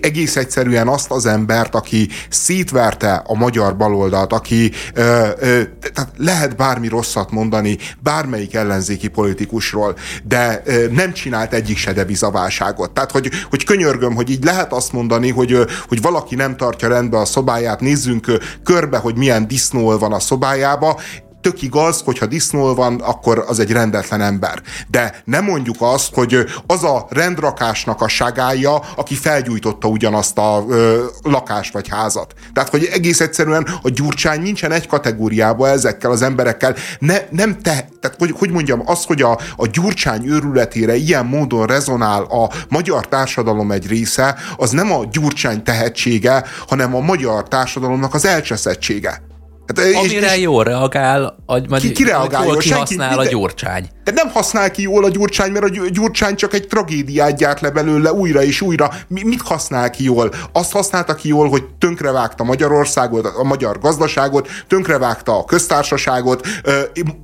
egész egyszerűen azt az embert, aki szétverte a magyar baloldalt, aki ö, ö, tehát lehet bármi rosszat mondani bármelyik ellenzéki politikusról, de ö, nem csinált egyik se devizaválságot. Tehát, hogy, hogy könyörgöm, hogy így lehet azt mondani, mondani, hogy, hogy valaki nem tartja rendbe a szobáját, nézzünk körbe, hogy milyen disznó van a szobájába, tök igaz, hogyha disznól van, akkor az egy rendetlen ember. De nem mondjuk azt, hogy az a rendrakásnak a sagája, aki felgyújtotta ugyanazt a ö, lakást vagy házat. Tehát, hogy egész egyszerűen a gyurcsány nincsen egy kategóriába ezekkel az emberekkel. Ne, nem te, tehát hogy, hogy mondjam, az, hogy a, a gyurcsány őrületére ilyen módon rezonál a magyar társadalom egy része, az nem a gyurcsány tehetsége, hanem a magyar társadalomnak az elcseszettsége. Hát, Amire és, jól reagál, majd ki, ki reagál jól, ki használ minden, a gyurcsány. De nem használ ki jól a gyurcsány, mert a gyurcsány csak egy tragédiát gyárt le belőle újra és újra. Mi, mit használ ki jól? Azt használta ki jól, hogy tönkrevágta Magyarországot, a magyar gazdaságot, tönkrevágta a köztársaságot,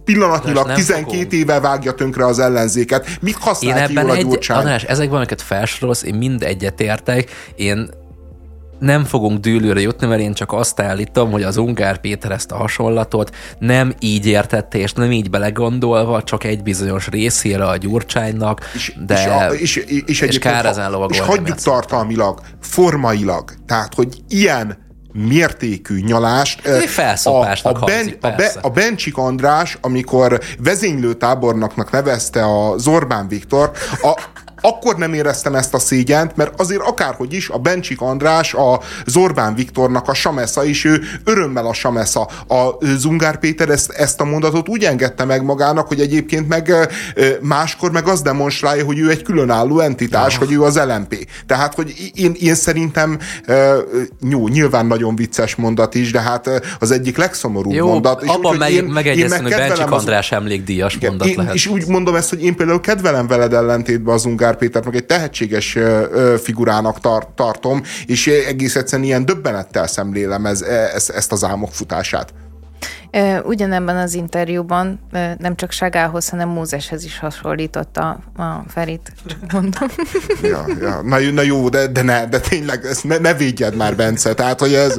pillanatnyilag 12 fogom. éve vágja tönkre az ellenzéket. Mit használ én ki jól a gyurcsány? András, ezekben, amiket felsorolsz, én mind egyetértek. Én nem fogunk dűlőre jutni, mert én csak azt állítom, hogy az Ungár Péter ezt a hasonlatot nem így értette, és nem így belegondolva, csak egy bizonyos részére a Gyurcsánynak, és, de és, a, és, és, és kár ezen És hagyjuk tartalmilag, formailag, tehát, hogy ilyen mértékű nyalást. a, a, ben, a, be, a Bencsik András, amikor vezénylőtábornoknak nevezte a Zorbán Viktor, a, akkor nem éreztem ezt a szégyent, mert azért akárhogy is a Bencsik András, a Zorbán Viktornak a Samesza, és ő örömmel a Samesza. A Zungár Péter ezt, ezt a mondatot úgy engedte meg magának, hogy egyébként meg máskor meg azt demonstrálja, hogy ő egy különálló entitás, ja. hogy ő az LMP. Tehát, hogy én, én szerintem jó, nyilván nagyon vicces mondat is, de hát az egyik legszomorúbb jó, mondat. És abban úgy, meg, én, megegyeztem, hogy Bencsik András az... emlékdíjas igen, mondat én, lehet. És úgy mondom ezt, hogy én például kedvelem veled ellentétben az Ungár Ungár Pétert meg egy tehetséges figurának tar- tartom, és egész egyszerűen ilyen döbbenettel szemlélem ez, ez, ezt az álmok futását. Ugyanebben az interjúban nem csak Sagához, hanem Mózeshez is hasonlította a Ferit, csak mondom. <laughs> Ja, ja. Na, na jó, de, de ne, de tényleg ezt ne, ne védjed már, Bence, tehát, hogy ez...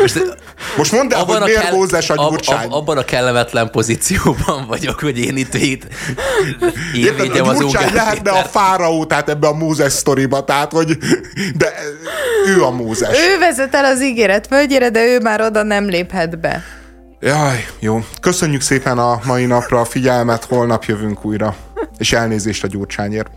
Most, most mondd el, hogy miért kell, Mózes a gyurcsány. Ab, abban a kellemetlen pozícióban vagyok, hogy én itt itt én Érted, védjem a az gyurcsány lehetne a fáraó, tehát ebbe a Mózes sztoriba, tehát, hogy de ő a Mózes. Ő vezet el az ígéret földjére, de ő már oda nem léphet be. Jaj, jó. Köszönjük szépen a mai napra a figyelmet, holnap jövünk újra. És elnézést a gyurcsányért.